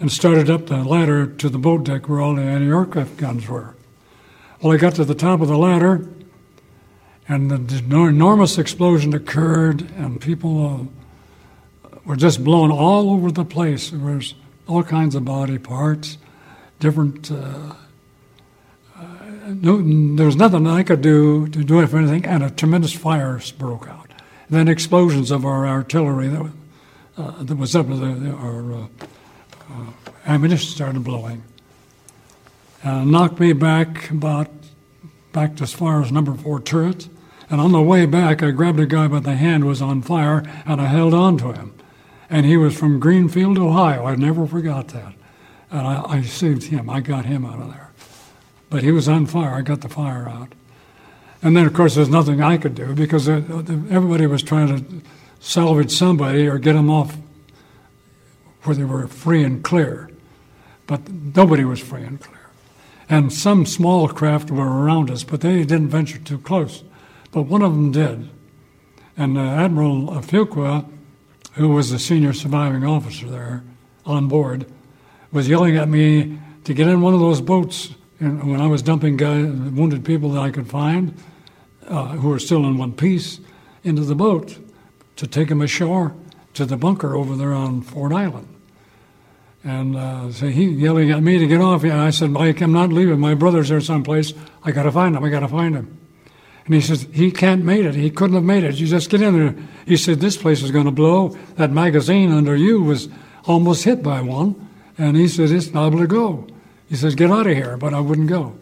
and started up the ladder to the boat deck where all the anti-aircraft guns were. Well, I got to the top of the ladder, and the enormous explosion occurred, and people uh, were just blown all over the place. There was all kinds of body parts, different. Uh, uh, no, there was nothing I could do to do anything, and a tremendous fire broke out. And then explosions of our artillery that, uh, that was up, the, our uh, uh, ammunition started blowing. And knocked me back about back as far as number four turret. And on the way back, I grabbed a guy by the hand was on fire, and I held on to him. And he was from Greenfield, Ohio. I never forgot that. And I, I saved him. I got him out of there. But he was on fire. I got the fire out. And then, of course, there's nothing I could do because everybody was trying to salvage somebody or get them off where they were free and clear. But nobody was free and clear. And some small craft were around us, but they didn't venture too close. But one of them did. And uh, Admiral Fuqua, who was the senior surviving officer there on board, was yelling at me to get in one of those boats and when I was dumping guys, wounded people that I could find uh, who were still in one piece into the boat to take them ashore to the bunker over there on Ford Island. And uh, so he yelling at me to get off. And I said, Mike, I'm not leaving. My brother's there someplace. I got to find him. I got to find him. And he says, he can't make it. He couldn't have made it. You just get in there. He said, this place is going to blow. That magazine under you was almost hit by one. And he said, it's not able to go. He says, get out of here. But I wouldn't go.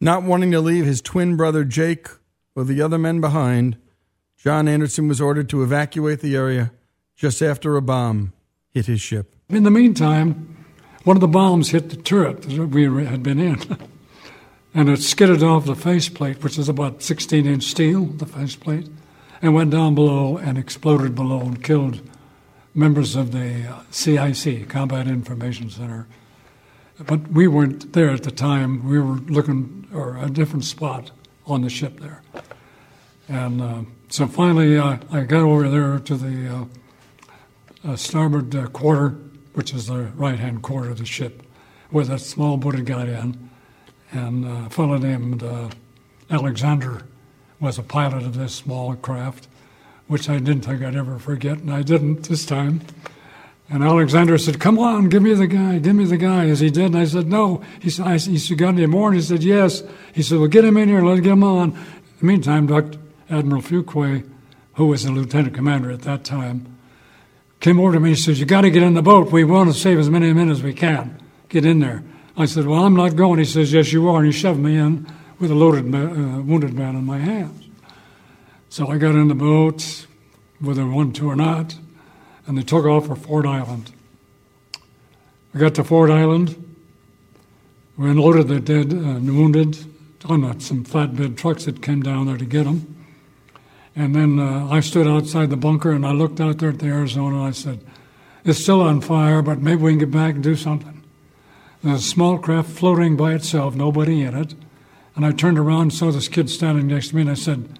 Not wanting to leave his twin brother Jake or the other men behind, John Anderson was ordered to evacuate the area just after a bomb hit his ship. In the meantime, one of the bombs hit the turret that we had been in, and it skidded off the faceplate, which is about 16 inch steel, the faceplate, and went down below and exploded below and killed members of the CIC, uh, Combat Information Center. But we weren't there at the time. We were looking or a different spot on the ship there. And uh, so finally, uh, I got over there to the uh, uh starboard uh, quarter which is the right hand quarter of the ship, where that small boat had got in. And a fellow named uh, Alexander was a pilot of this small craft, which I didn't think I'd ever forget, and I didn't this time. And Alexander said, Come on, give me the guy, give me the guy. As he did, and I said, No. He said, I, he said, Got any more? And he said, Yes. He said, Well, get him in here, let's get him on. In the meantime, Dr. Admiral Fuqua, who was the lieutenant commander at that time, came over to me and says, You got to get in the boat. We want to save as many men as we can. Get in there. I said, Well, I'm not going. He says, Yes, you are. And he shoved me in with a loaded, uh, wounded man in my hands. So I got in the boat, whether I wanted to or not, and they took off for Ford Island. I got to Ford Island. We unloaded the dead and wounded on some flatbed trucks that came down there to get them. And then uh, I stood outside the bunker and I looked out there at the Arizona and I said, It's still on fire, but maybe we can get back and do something. There's a small craft floating by itself, nobody in it. And I turned around and saw this kid standing next to me and I said,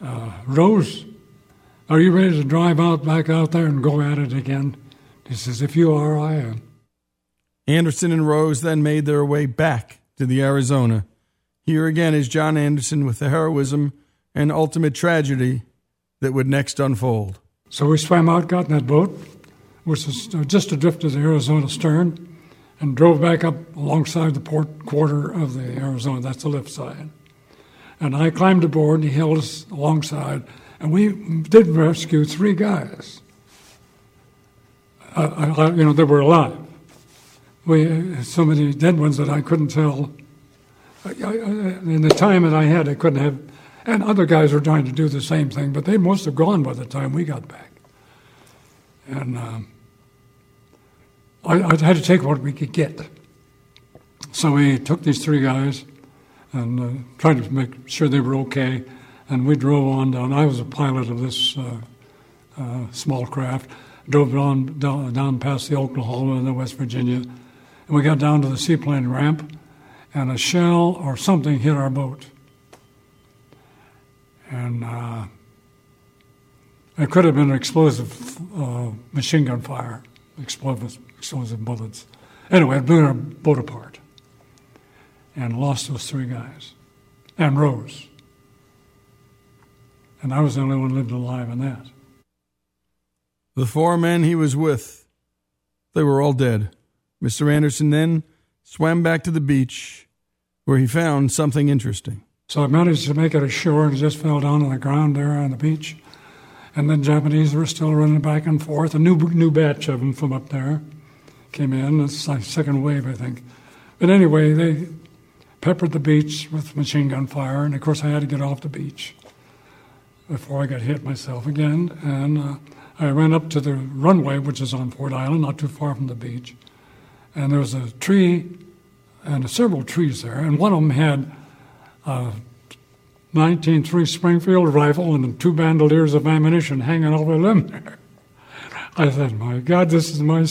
uh, Rose, are you ready to drive out back out there and go at it again? He says, If you are, I am. Anderson and Rose then made their way back to the Arizona. Here again is John Anderson with the heroism and ultimate tragedy that would next unfold. So we swam out, got in that boat, which was uh, just adrift of the Arizona stern, and drove back up alongside the port quarter of the Arizona. That's the left side. And I climbed aboard, and he held us alongside, and we did rescue three guys. Uh, I, you know, they were alive. We so many dead ones that I couldn't tell. I, I, in the time that I had, I couldn't have and other guys were trying to do the same thing, but they must have gone by the time we got back. And um, I, I, had to take what we could get. So we took these three guys and uh, tried to make sure they were okay. And we drove on down. I was a pilot of this uh, uh, small craft. Drove on down, down past the Oklahoma and the West Virginia, and we got down to the seaplane ramp, and a shell or something hit our boat and uh, it could have been explosive uh, machine gun fire. explosive, explosive bullets. Anyway, it blew our boat apart and lost those three guys and Rose. And I was the only one lived alive in that. The four men he was with, they were all dead. Mr. Anderson then swam back to the beach where he found something interesting. So I managed to make it ashore and just fell down on the ground there on the beach. And then Japanese were still running back and forth. A new new batch of them from up there came in. It's like second wave, I think. But anyway, they peppered the beach with machine gun fire, and of course I had to get off the beach before I got hit myself again. And uh, I ran up to the runway, which is on Ford Island, not too far from the beach. And there was a tree and several trees there, and one of them had a 19.3 Springfield rifle and two bandoliers of ammunition hanging over the limb there. I said, "My God, this is my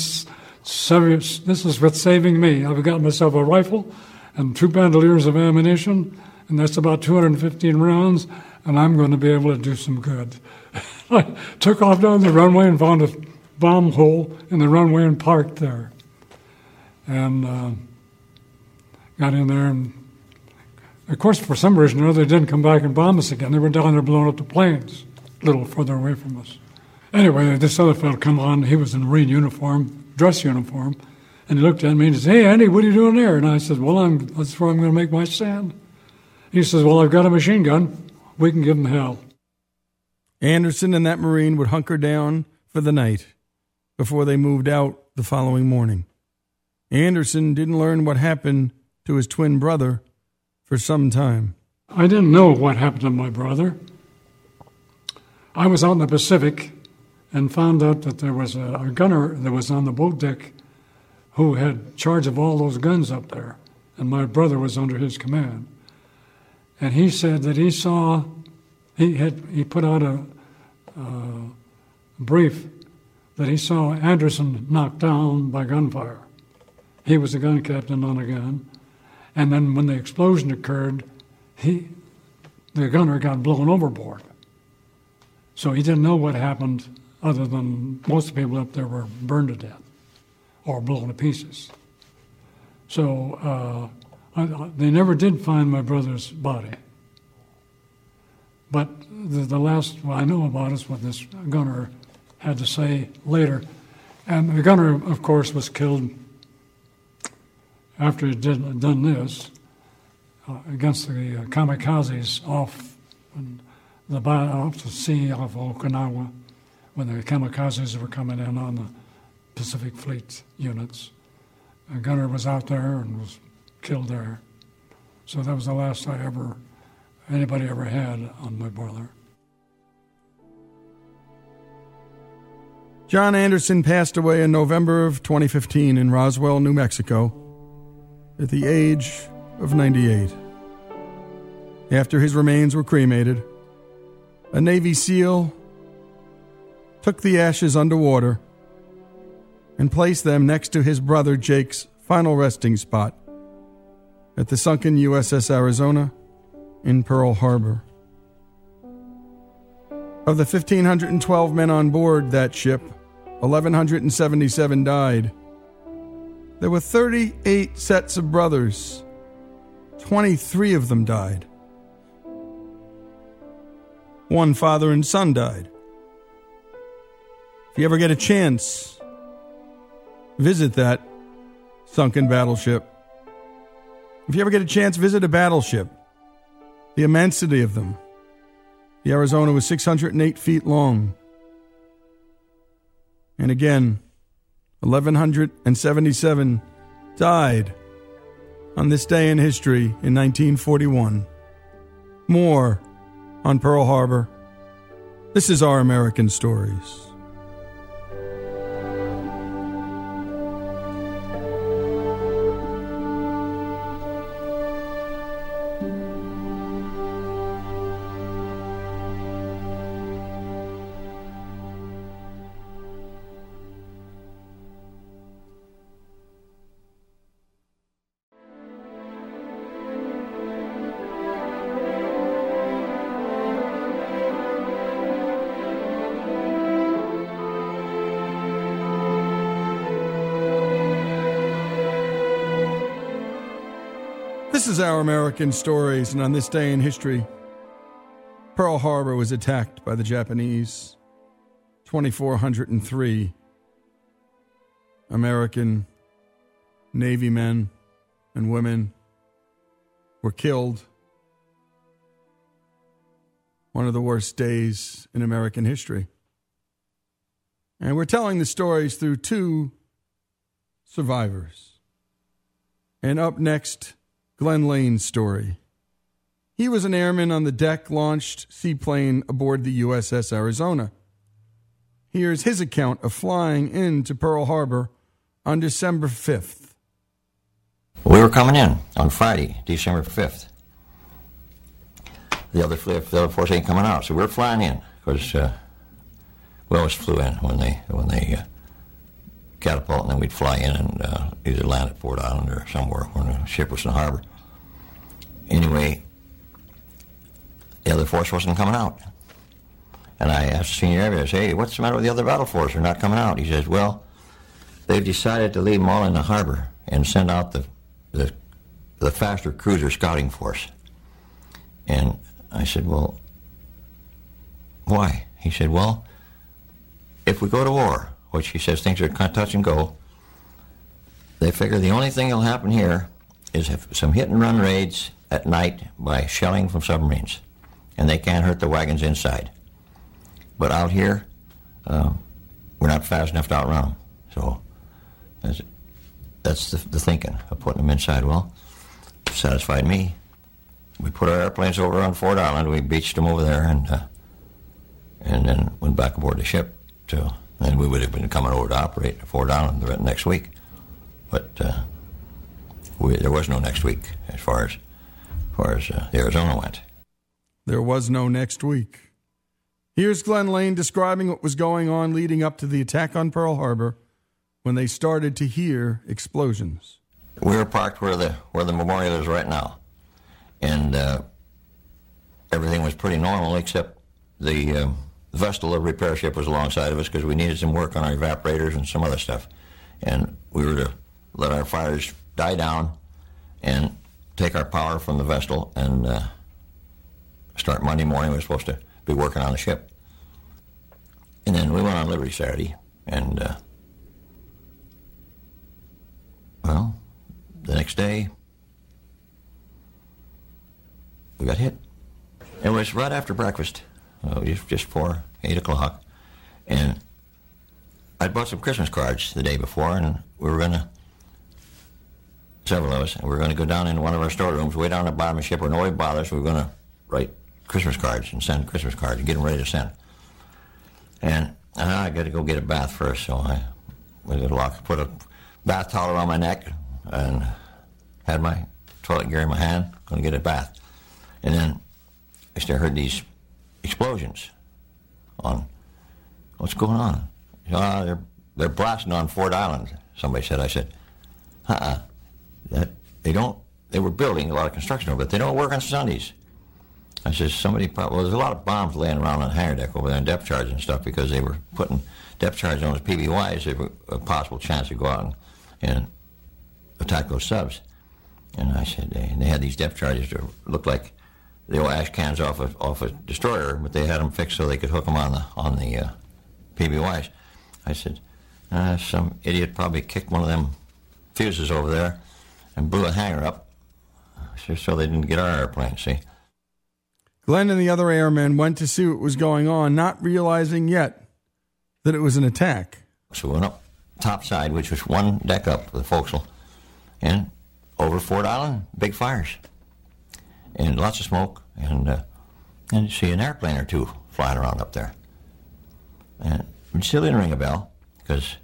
serious. This is what's saving me. I've got myself a rifle and two bandoliers of ammunition, and that's about 215 rounds, and I'm going to be able to do some good." I took off down the runway and found a bomb hole in the runway and parked there, and uh, got in there and of course, for some reason or other, they didn't come back and bomb us again. They were down there blowing up the planes a little further away from us. Anyway, this other fellow come on. He was in Marine uniform, dress uniform, and he looked at me and he said, "Hey, Andy, what are you doing there?" And I said, "Well, I'm that's where I'm going to make my stand." He says, "Well, I've got a machine gun. We can give them hell." Anderson and that Marine would hunker down for the night before they moved out the following morning. Anderson didn't learn what happened to his twin brother for some time. I didn't know what happened to my brother. I was out in the Pacific and found out that there was a, a gunner that was on the boat deck who had charge of all those guns up there, and my brother was under his command. And he said that he saw, he had he put out a, a brief that he saw Anderson knocked down by gunfire. He was a gun captain on a gun, and then when the explosion occurred, he, the gunner got blown overboard. So he didn't know what happened other than most of the people up there were burned to death or blown to pieces. So uh, I, they never did find my brother's body. But the, the last I know about is what this gunner had to say later. And the gunner, of course, was killed after he did done this uh, against the uh, kamikazes off the off the sea off Okinawa when the kamikazes were coming in on the Pacific Fleet units. A gunner was out there and was killed there. So that was the last I ever anybody ever had on my brother. John Anderson passed away in November of 2015 in Roswell, New Mexico at the age of 98. After his remains were cremated, a Navy SEAL took the ashes underwater and placed them next to his brother Jake's final resting spot at the sunken USS Arizona in Pearl Harbor. Of the 1,512 men on board that ship, 1,177 died. There were 38 sets of brothers. 23 of them died. One father and son died. If you ever get a chance, visit that sunken battleship. If you ever get a chance, visit a battleship. The immensity of them. The Arizona was 608 feet long. And again, 1177 died on this day in history in 1941. More on Pearl Harbor. This is Our American Stories. Our American Stories, and on this day in history, Pearl Harbor was attacked by the Japanese. 2,403 American Navy men and women were killed. One of the worst days in American history. And we're telling the stories through two survivors. And up next, Glenn Lane's story. He was an airman on the deck launched seaplane aboard the USS Arizona. Here's his account of flying into Pearl Harbor on December 5th. We were coming in on Friday, December 5th. The other, the other force ain't coming out, so we are flying in because uh, we always flew in when they when they uh, catapult, and then we'd fly in and uh, either land at Ford Island or somewhere when the ship was in the harbor. Anyway, the other force wasn't coming out. And I asked the senior aviator, hey, what's the matter with the other battle force? They're not coming out. He says, well, they've decided to leave them all in the harbor and send out the, the, the faster cruiser scouting force. And I said, well, why? He said, well, if we go to war, which he says things are kind of touch and go, they figure the only thing that'll happen here is some hit and run raids at night by shelling from submarines, and they can't hurt the wagons inside. But out here, uh, we're not fast enough to outrun them. So that's, that's the, the, thinking of putting them inside. Well, satisfied me. We put our airplanes over on Ford Island. We beached them over there, and uh, and then went back aboard the ship. To, and we would have been coming over to operate at Ford Island the next week. But uh, we, there was no next week as far as, as far as uh, Arizona went. There was no next week. Here's Glenn Lane describing what was going on leading up to the attack on Pearl Harbor when they started to hear explosions. We were parked where the where the memorial is right now, and uh, everything was pretty normal except the uh, Vestal, the repair ship, was alongside of us because we needed some work on our evaporators and some other stuff, and we were to let our fires die down and take our power from the Vestal and uh, start Monday morning. We were supposed to be working on the ship. And then we went on Liberty Saturday, and uh, well, the next day we got hit. It was right after breakfast, uh, just just before eight o'clock, and I'd bought some Christmas cards the day before, and we were gonna several of us, and we were going to go down into one of our storerooms way down at the bottom of the ship where nobody bothers. We were going to write Christmas cards and send Christmas cards and get them ready to send. And I got to go get a bath first, so I going to lock, put a bath towel around my neck and had my toilet gear in my hand, going to get a bath. And then I still heard these explosions on what's going on. Uh, they're, they're blasting on Ford Island, somebody said. I said, uh-uh that they don't, they were building a lot of construction over, but they don't work on Sundays. I said, somebody well, there's a lot of bombs laying around on the hangar deck over there and depth charges and stuff because they were putting depth charges on those PBYs. There were a possible chance to go out and, and attack those subs. And I said, they, they had these depth charges that looked like the old ash cans off a, off a destroyer, but they had them fixed so they could hook them on the, on the uh, PBYs. I said, uh, some idiot probably kicked one of them fuses over there and blew a hangar up just so they didn't get our airplane, see? Glenn and the other airmen went to see what was going on, not realizing yet that it was an attack. So we went up top side, which was one deck up the forecastle, and over Ford Island, big fires, and lots of smoke, and uh, and see an airplane or two flying around up there. And it still didn't ring a bell because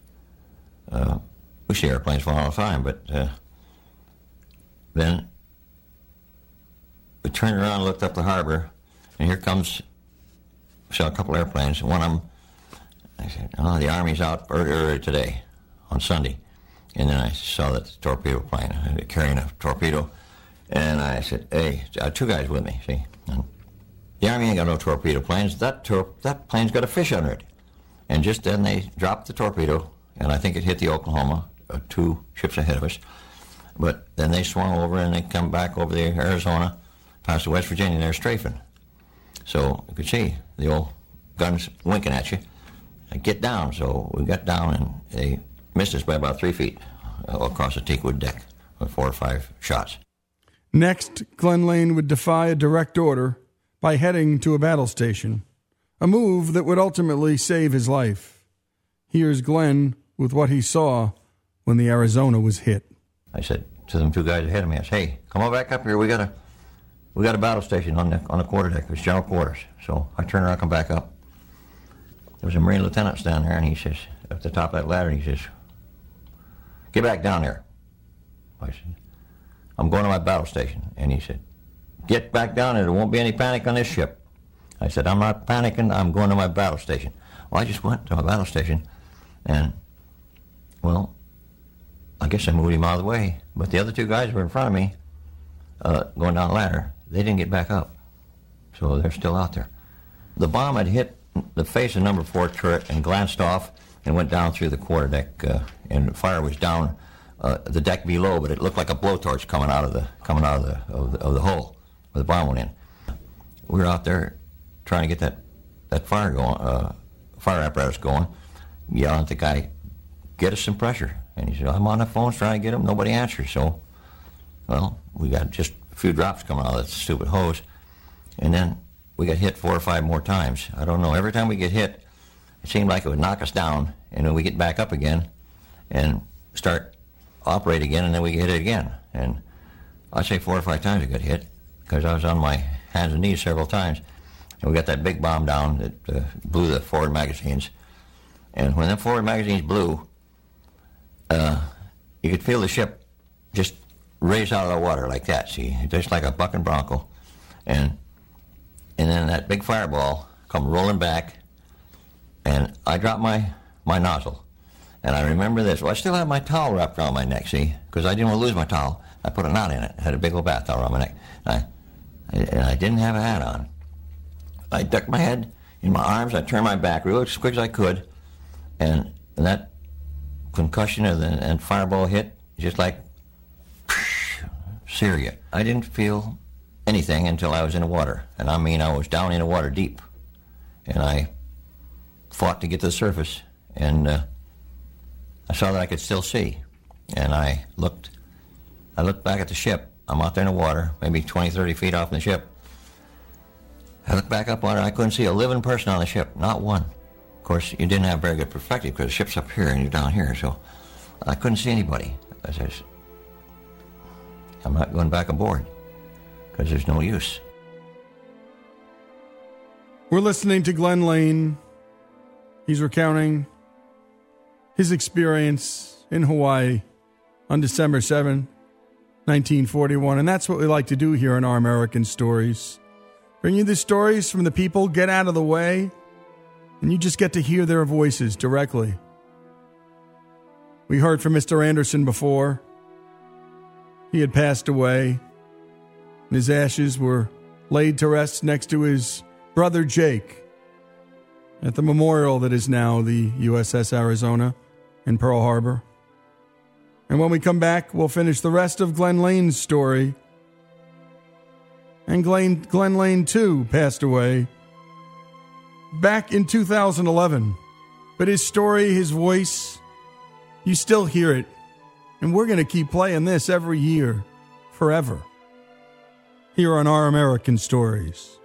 uh, we see airplanes flying all the time, but uh, then we turned around and looked up the harbor, and here comes, saw a couple airplanes, one of them, I said, oh, the Army's out earlier today, on Sunday. And then I saw that torpedo plane uh, carrying a torpedo, and I said, hey, had two guys with me, see? And the Army ain't got no torpedo planes. That, tor- that plane's got a fish under it. And just then they dropped the torpedo, and I think it hit the Oklahoma, uh, two ships ahead of us But then they swung over and they come back over the Arizona, past the West Virginia, and they're strafing. So you could see the old guns winking at you. Get down, so we got down and they missed us by about three feet uh, across the teakwood deck with four or five shots. Next, Glenn Lane would defy a direct order by heading to a battle station, a move that would ultimately save his life. Here's Glenn with what he saw when the Arizona was hit. I said to them two guys ahead of me, I said, "Hey, come on back up here. We got a we got a battle station on the on the quarterdeck. It's general quarters." So I turn around, and come back up. There was a Marine lieutenant standing there, and he says, at the top of that ladder, he says, "Get back down there." I said, "I'm going to my battle station," and he said, "Get back down there. There won't be any panic on this ship." I said, "I'm not panicking. I'm going to my battle station." Well, I just went to my battle station, and well, I guess I moved him out of the way. But the other two guys were in front of me, uh, going down the ladder. They didn't get back up, so they're still out there. The bomb had hit the face of number four turret and glanced off and went down through the quarterdeck, uh, and the fire was down uh, the deck below, but it looked like a blowtorch coming out of the coming out of the of the, of the hole where the bomb went in. We were out there trying to get that that fire going, uh, fire apparatus going, yelling at the guy, "Get us some pressure!" And he said, "I'm on the phone trying to get him. Nobody answers." So, well, we got just a few drops coming out of that stupid hose, and then we got hit four or five more times. I don't know. Every time we get hit, it seemed like it would knock us down, and then we get back up again, and start operate again, and then we get it again. And I'd say four or five times I got hit because I was on my hands and knees several times. And we got that big bomb down that uh, blew the forward magazines. And when the forward magazines blew, uh, you could feel the ship just raise out of the water like that. See, just like a bucking bronco, and and then that big fireball come rolling back, and I dropped my my nozzle, and I remember this. Well, I still had my towel wrapped around my neck, see, because I didn't want to lose my towel. I put a knot in it. I had a big old bath towel around my neck, and I, and I didn't have a hat on. I ducked my head in my arms. I turned my back real as quick as I could, and, and that concussion and, and fireball hit just like Syria. I didn't feel anything until I was in the water, and I mean I was down in the water deep, and I fought to get to the surface, and uh, I saw that I could still see, and I looked. I looked back at the ship. I'm out there in the water, maybe 20, 30 feet off the ship. I looked back up on it. I couldn't see a living person on the ship, not one. Of course, you didn't have very good perspective because the ship's up here and you're down here, so I couldn't see anybody. I said, I'm not going back aboard because there's no use. We're listening to Glenn Lane. He's recounting his experience in Hawaii on December 7, 1941. And that's what we like to do here in Our American Stories. Bring you the stories from the people, get out of the way, and you just get to hear their voices directly. We heard from Mr. Anderson before. He had passed away, and his ashes were laid to rest next to his brother Jake at the memorial that is now the USS Arizona in Pearl Harbor. And when we come back, we'll finish the rest of Glenn Lane's story. And Glenn, Glenn Lane, too, passed away back in 2011. But his story, his voice, you still hear it. And we're going to keep playing this every year, forever, here on Our American Stories.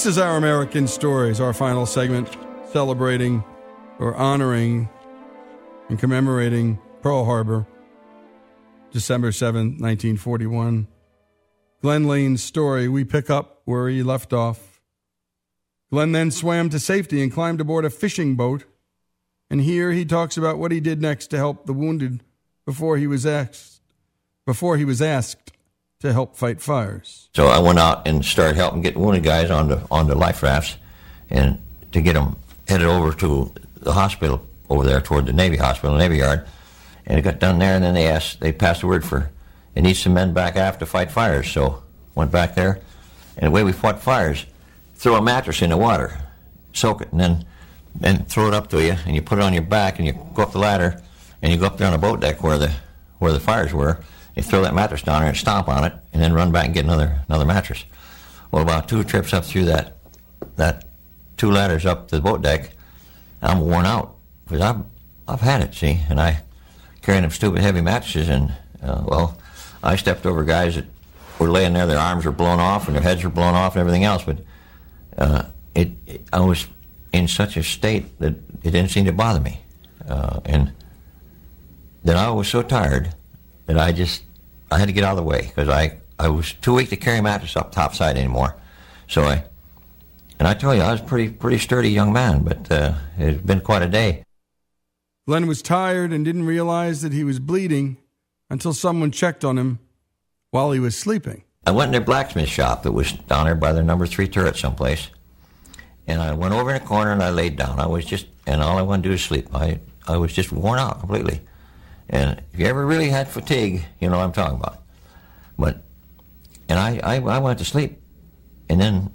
This is Our American Stories, our final segment celebrating or honoring and commemorating Pearl Harbor, December 7, 1941. Glenn Lane's story, we pick up where he left off. Glenn then swam to safety and climbed aboard a fishing boat. And here he talks about what he did next to help the wounded before he was asked before he was asked to help fight fires. So I went out and started helping get wounded guys onto onto life rafts, and to get them headed over to the hospital over there toward the Navy hospital, Navy Yard. And it got done there, and then they asked, they passed the word for, they need some men back aft to fight fires. So went back there, and the way we fought fires, throw a mattress in the water, soak it, and then then throw it up to you, and you put it on your back, and you go up the ladder, and you go up there on the boat deck where the where the fires were. You throw that mattress down there and stomp on it, and then run back and get another another mattress. Well, about two trips up through that that two ladders up to the boat deck, I'm worn out because I've I've had it, see, and I carrying them stupid heavy mattresses, and uh, well, I stepped over guys that were laying there, their arms were blown off and their heads were blown off and everything else, but uh, it, it I was in such a state that it didn't seem to bother me, uh, and then I was so tired that I just I had to get out of the way because I I was too weak to carry a mattress up topside anymore, so I and I tell you I was a pretty pretty sturdy young man, but uh, it's been quite a day. Glenn was tired and didn't realize that he was bleeding until someone checked on him while he was sleeping. I went in their blacksmith shop that was down there by their number three turret someplace. And I went over in a corner and I laid down. I was just, and all I wanted to do was sleep. I, I was just worn out completely. And if you ever really had fatigue, you know what I'm talking about. But, and I, I, I went to sleep. And then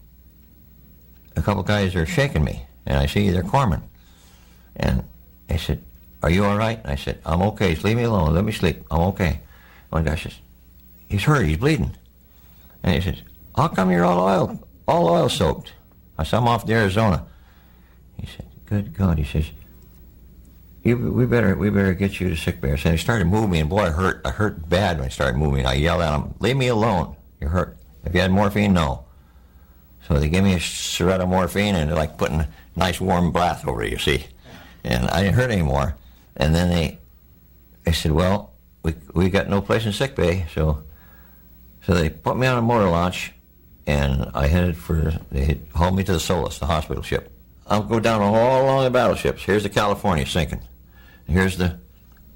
a couple guys are shaking me. And I see they're corpsmen. And they said, Are you all right? And I said, I'm okay. Just leave me alone. Let me sleep. I'm okay. One guy says, He's hurt. He's bleeding. And he says, How come you're all oil, all oil soaked? I said, I'm off to Arizona. He said, Good God. He says, you, we better we better get you to sick bay. So he started moving and boy, I hurt. I hurt bad when he started moving. I yelled at him, "Leave me alone! You're hurt. If you had morphine, no." So they gave me a syringe of morphine, and they're like putting a nice warm bath over you, you see. And I didn't hurt anymore. And then they they said, "Well, we we got no place in sick bay, so so they put me on a motor launch, and I headed for they hauled me to the Solace, the hospital ship. I'll go down all along the battleships. Here's the California sinking. Here's the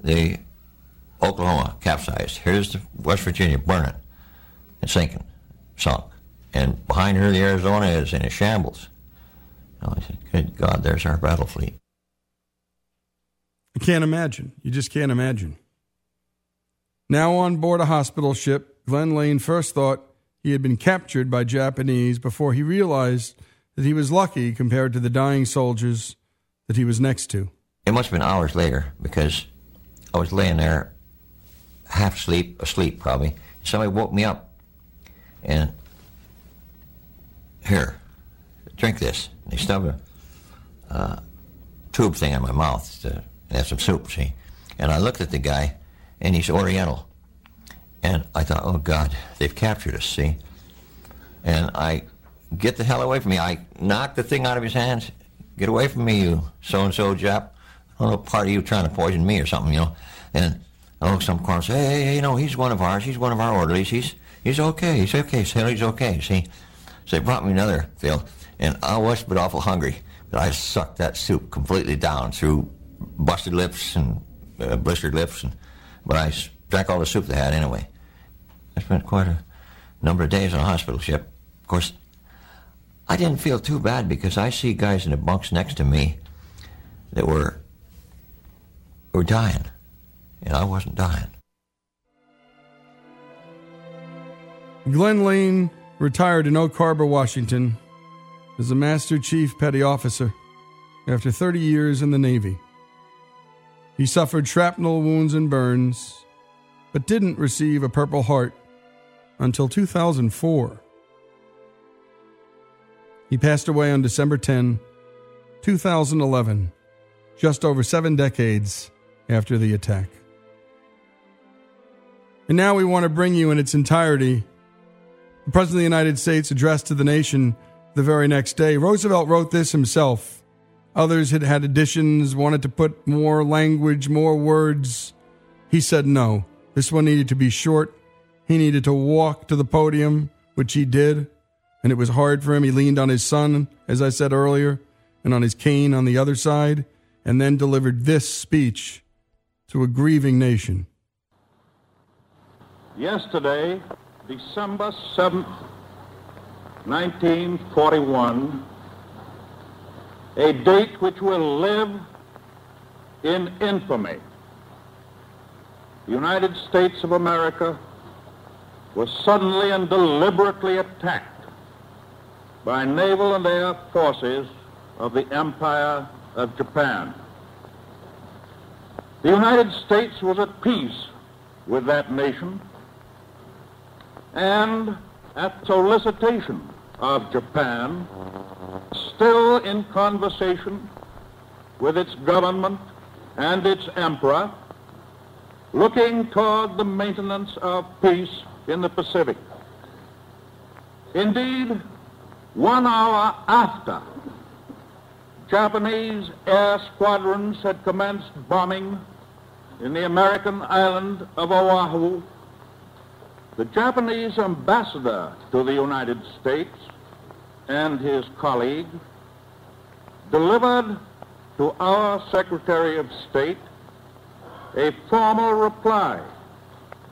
the Oklahoma capsized. Here's the West Virginia burning and sinking, sunk. And behind her, the Arizona is in a shambles. Oh, I said, "Good God, there's our battle fleet." I can't imagine. You just can't imagine. Now on board a hospital ship, Glenn Lane first thought he had been captured by Japanese before he realized that he was lucky compared to the dying soldiers that he was next to. It must have been hours later because I was laying there, half asleep, asleep probably. Somebody woke me up, and here, drink this. They stubbed a uh, tube thing in my mouth to have some soup. See, and I looked at the guy, and he's Oriental, and I thought, oh God, they've captured us. See, and I get the hell away from me. I knocked the thing out of his hands. Get away from me, you so and so Jap. Know, part of you trying to poison me or something, you know. And look some corner say, hey, hey, you know, he's one of ours. He's one of our orderlies. He's he's okay. He's okay. Sailor, he's okay. See, so they brought me another fill, and I was but awful hungry. But I sucked that soup completely down through busted lips and uh, blistered lips, and but I drank all the soup they had anyway. I spent quite a number of days on a hospital ship. Of course, I didn't feel too bad because I see guys in the bunks next to me that were were dying, and I wasn't dying. Glenn Lane retired in Oak Harbor, Washington, as a Master Chief Petty Officer after 30 years in the Navy. He suffered shrapnel wounds and burns, but didn't receive a Purple Heart until 2004. He passed away on December 10, 2011, just over seven decades after the attack. And now we want to bring you in its entirety the President of the United States address to the nation the very next day. Roosevelt wrote this himself. Others had had additions, wanted to put more language, more words. He said no. This one needed to be short. He needed to walk to the podium, which he did, and it was hard for him. He leaned on his son, as I said earlier, and on his cane on the other side, and then delivered this speech to a grieving nation. Yesterday, December 7th, 1941, a date which will live in infamy. The United States of America was suddenly and deliberately attacked by naval and air forces of the Empire of Japan. The United States was at peace with that nation and at solicitation of Japan, still in conversation with its government and its emperor, looking toward the maintenance of peace in the Pacific. Indeed, one hour after Japanese air squadrons had commenced bombing in the American island of Oahu, the Japanese ambassador to the United States and his colleague delivered to our Secretary of State a formal reply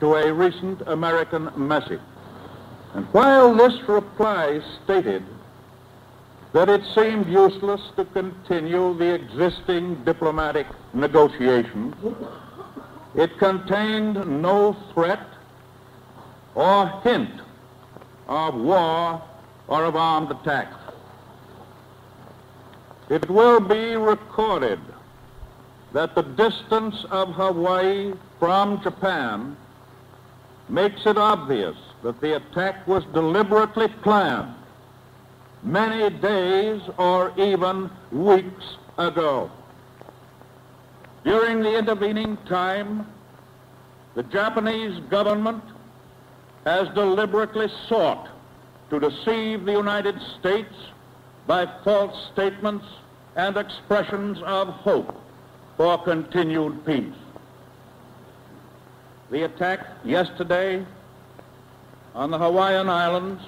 to a recent American message. And while this reply stated that it seemed useless to continue the existing diplomatic negotiations, it contained no threat or hint of war or of armed attack. It will be recorded that the distance of Hawaii from Japan makes it obvious that the attack was deliberately planned many days or even weeks ago. During the intervening time, the Japanese government has deliberately sought to deceive the United States by false statements and expressions of hope for continued peace. The attack yesterday on the Hawaiian Islands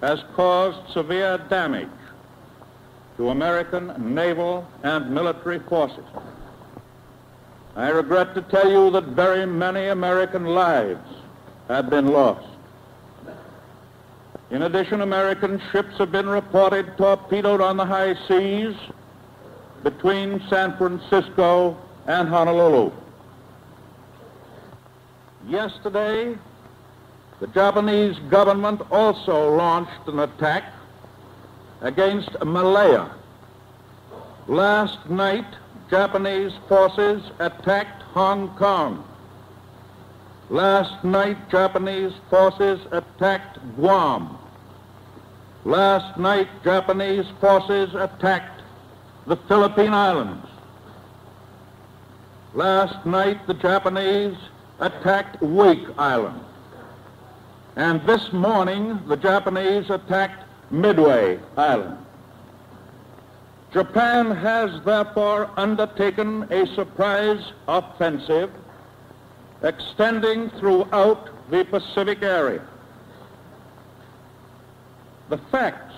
has caused severe damage to American naval and military forces. I regret to tell you that very many American lives have been lost. In addition, American ships have been reported torpedoed on the high seas between San Francisco and Honolulu. Yesterday, the Japanese government also launched an attack against Malaya. Last night, Japanese forces attacked Hong Kong. Last night, Japanese forces attacked Guam. Last night, Japanese forces attacked the Philippine Islands. Last night, the Japanese attacked Wake Island. And this morning, the Japanese attacked Midway Island. Japan has therefore undertaken a surprise offensive extending throughout the Pacific area. The facts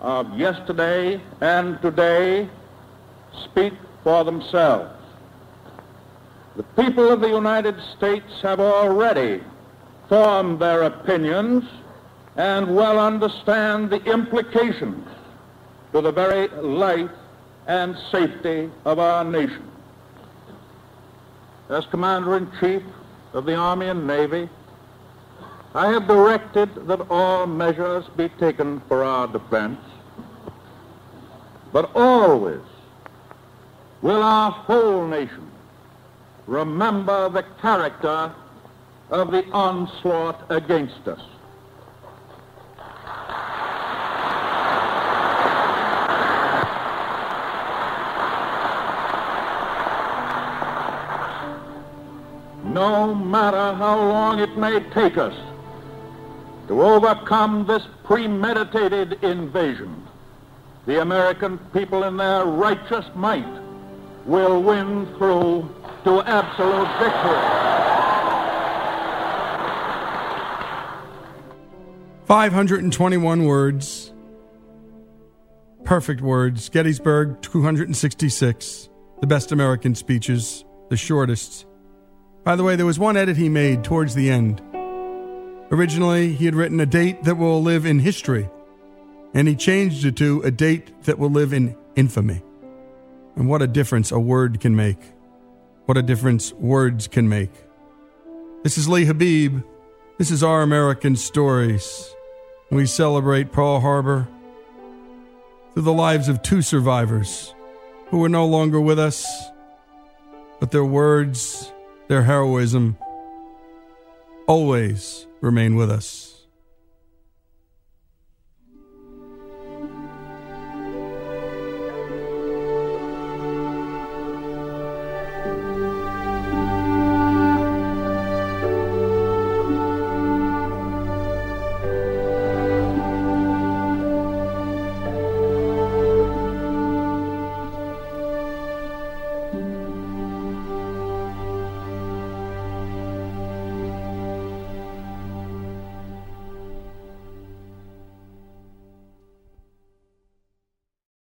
of yesterday and today speak for themselves. The people of the United States have already formed their opinions and well understand the implications to the very life and safety of our nation. As Commander-in-Chief of the Army and Navy, I have directed that all measures be taken for our defense, but always will our whole nation remember the character of the onslaught against us. No matter how long it may take us to overcome this premeditated invasion. The American people in their righteous might will win through to absolute victory. 521 words. Perfect words. Gettysburg, 266. The best American speeches, the shortest. By the way, there was one edit he made towards the end. Originally, he had written a date that will live in history, and he changed it to a date that will live in infamy. And what a difference a word can make. What a difference words can make. This is Lee Habeeb. This is Our American Stories. We celebrate Pearl Harbor through the lives of two survivors who are no longer with us, but their words, their heroism always remain with us.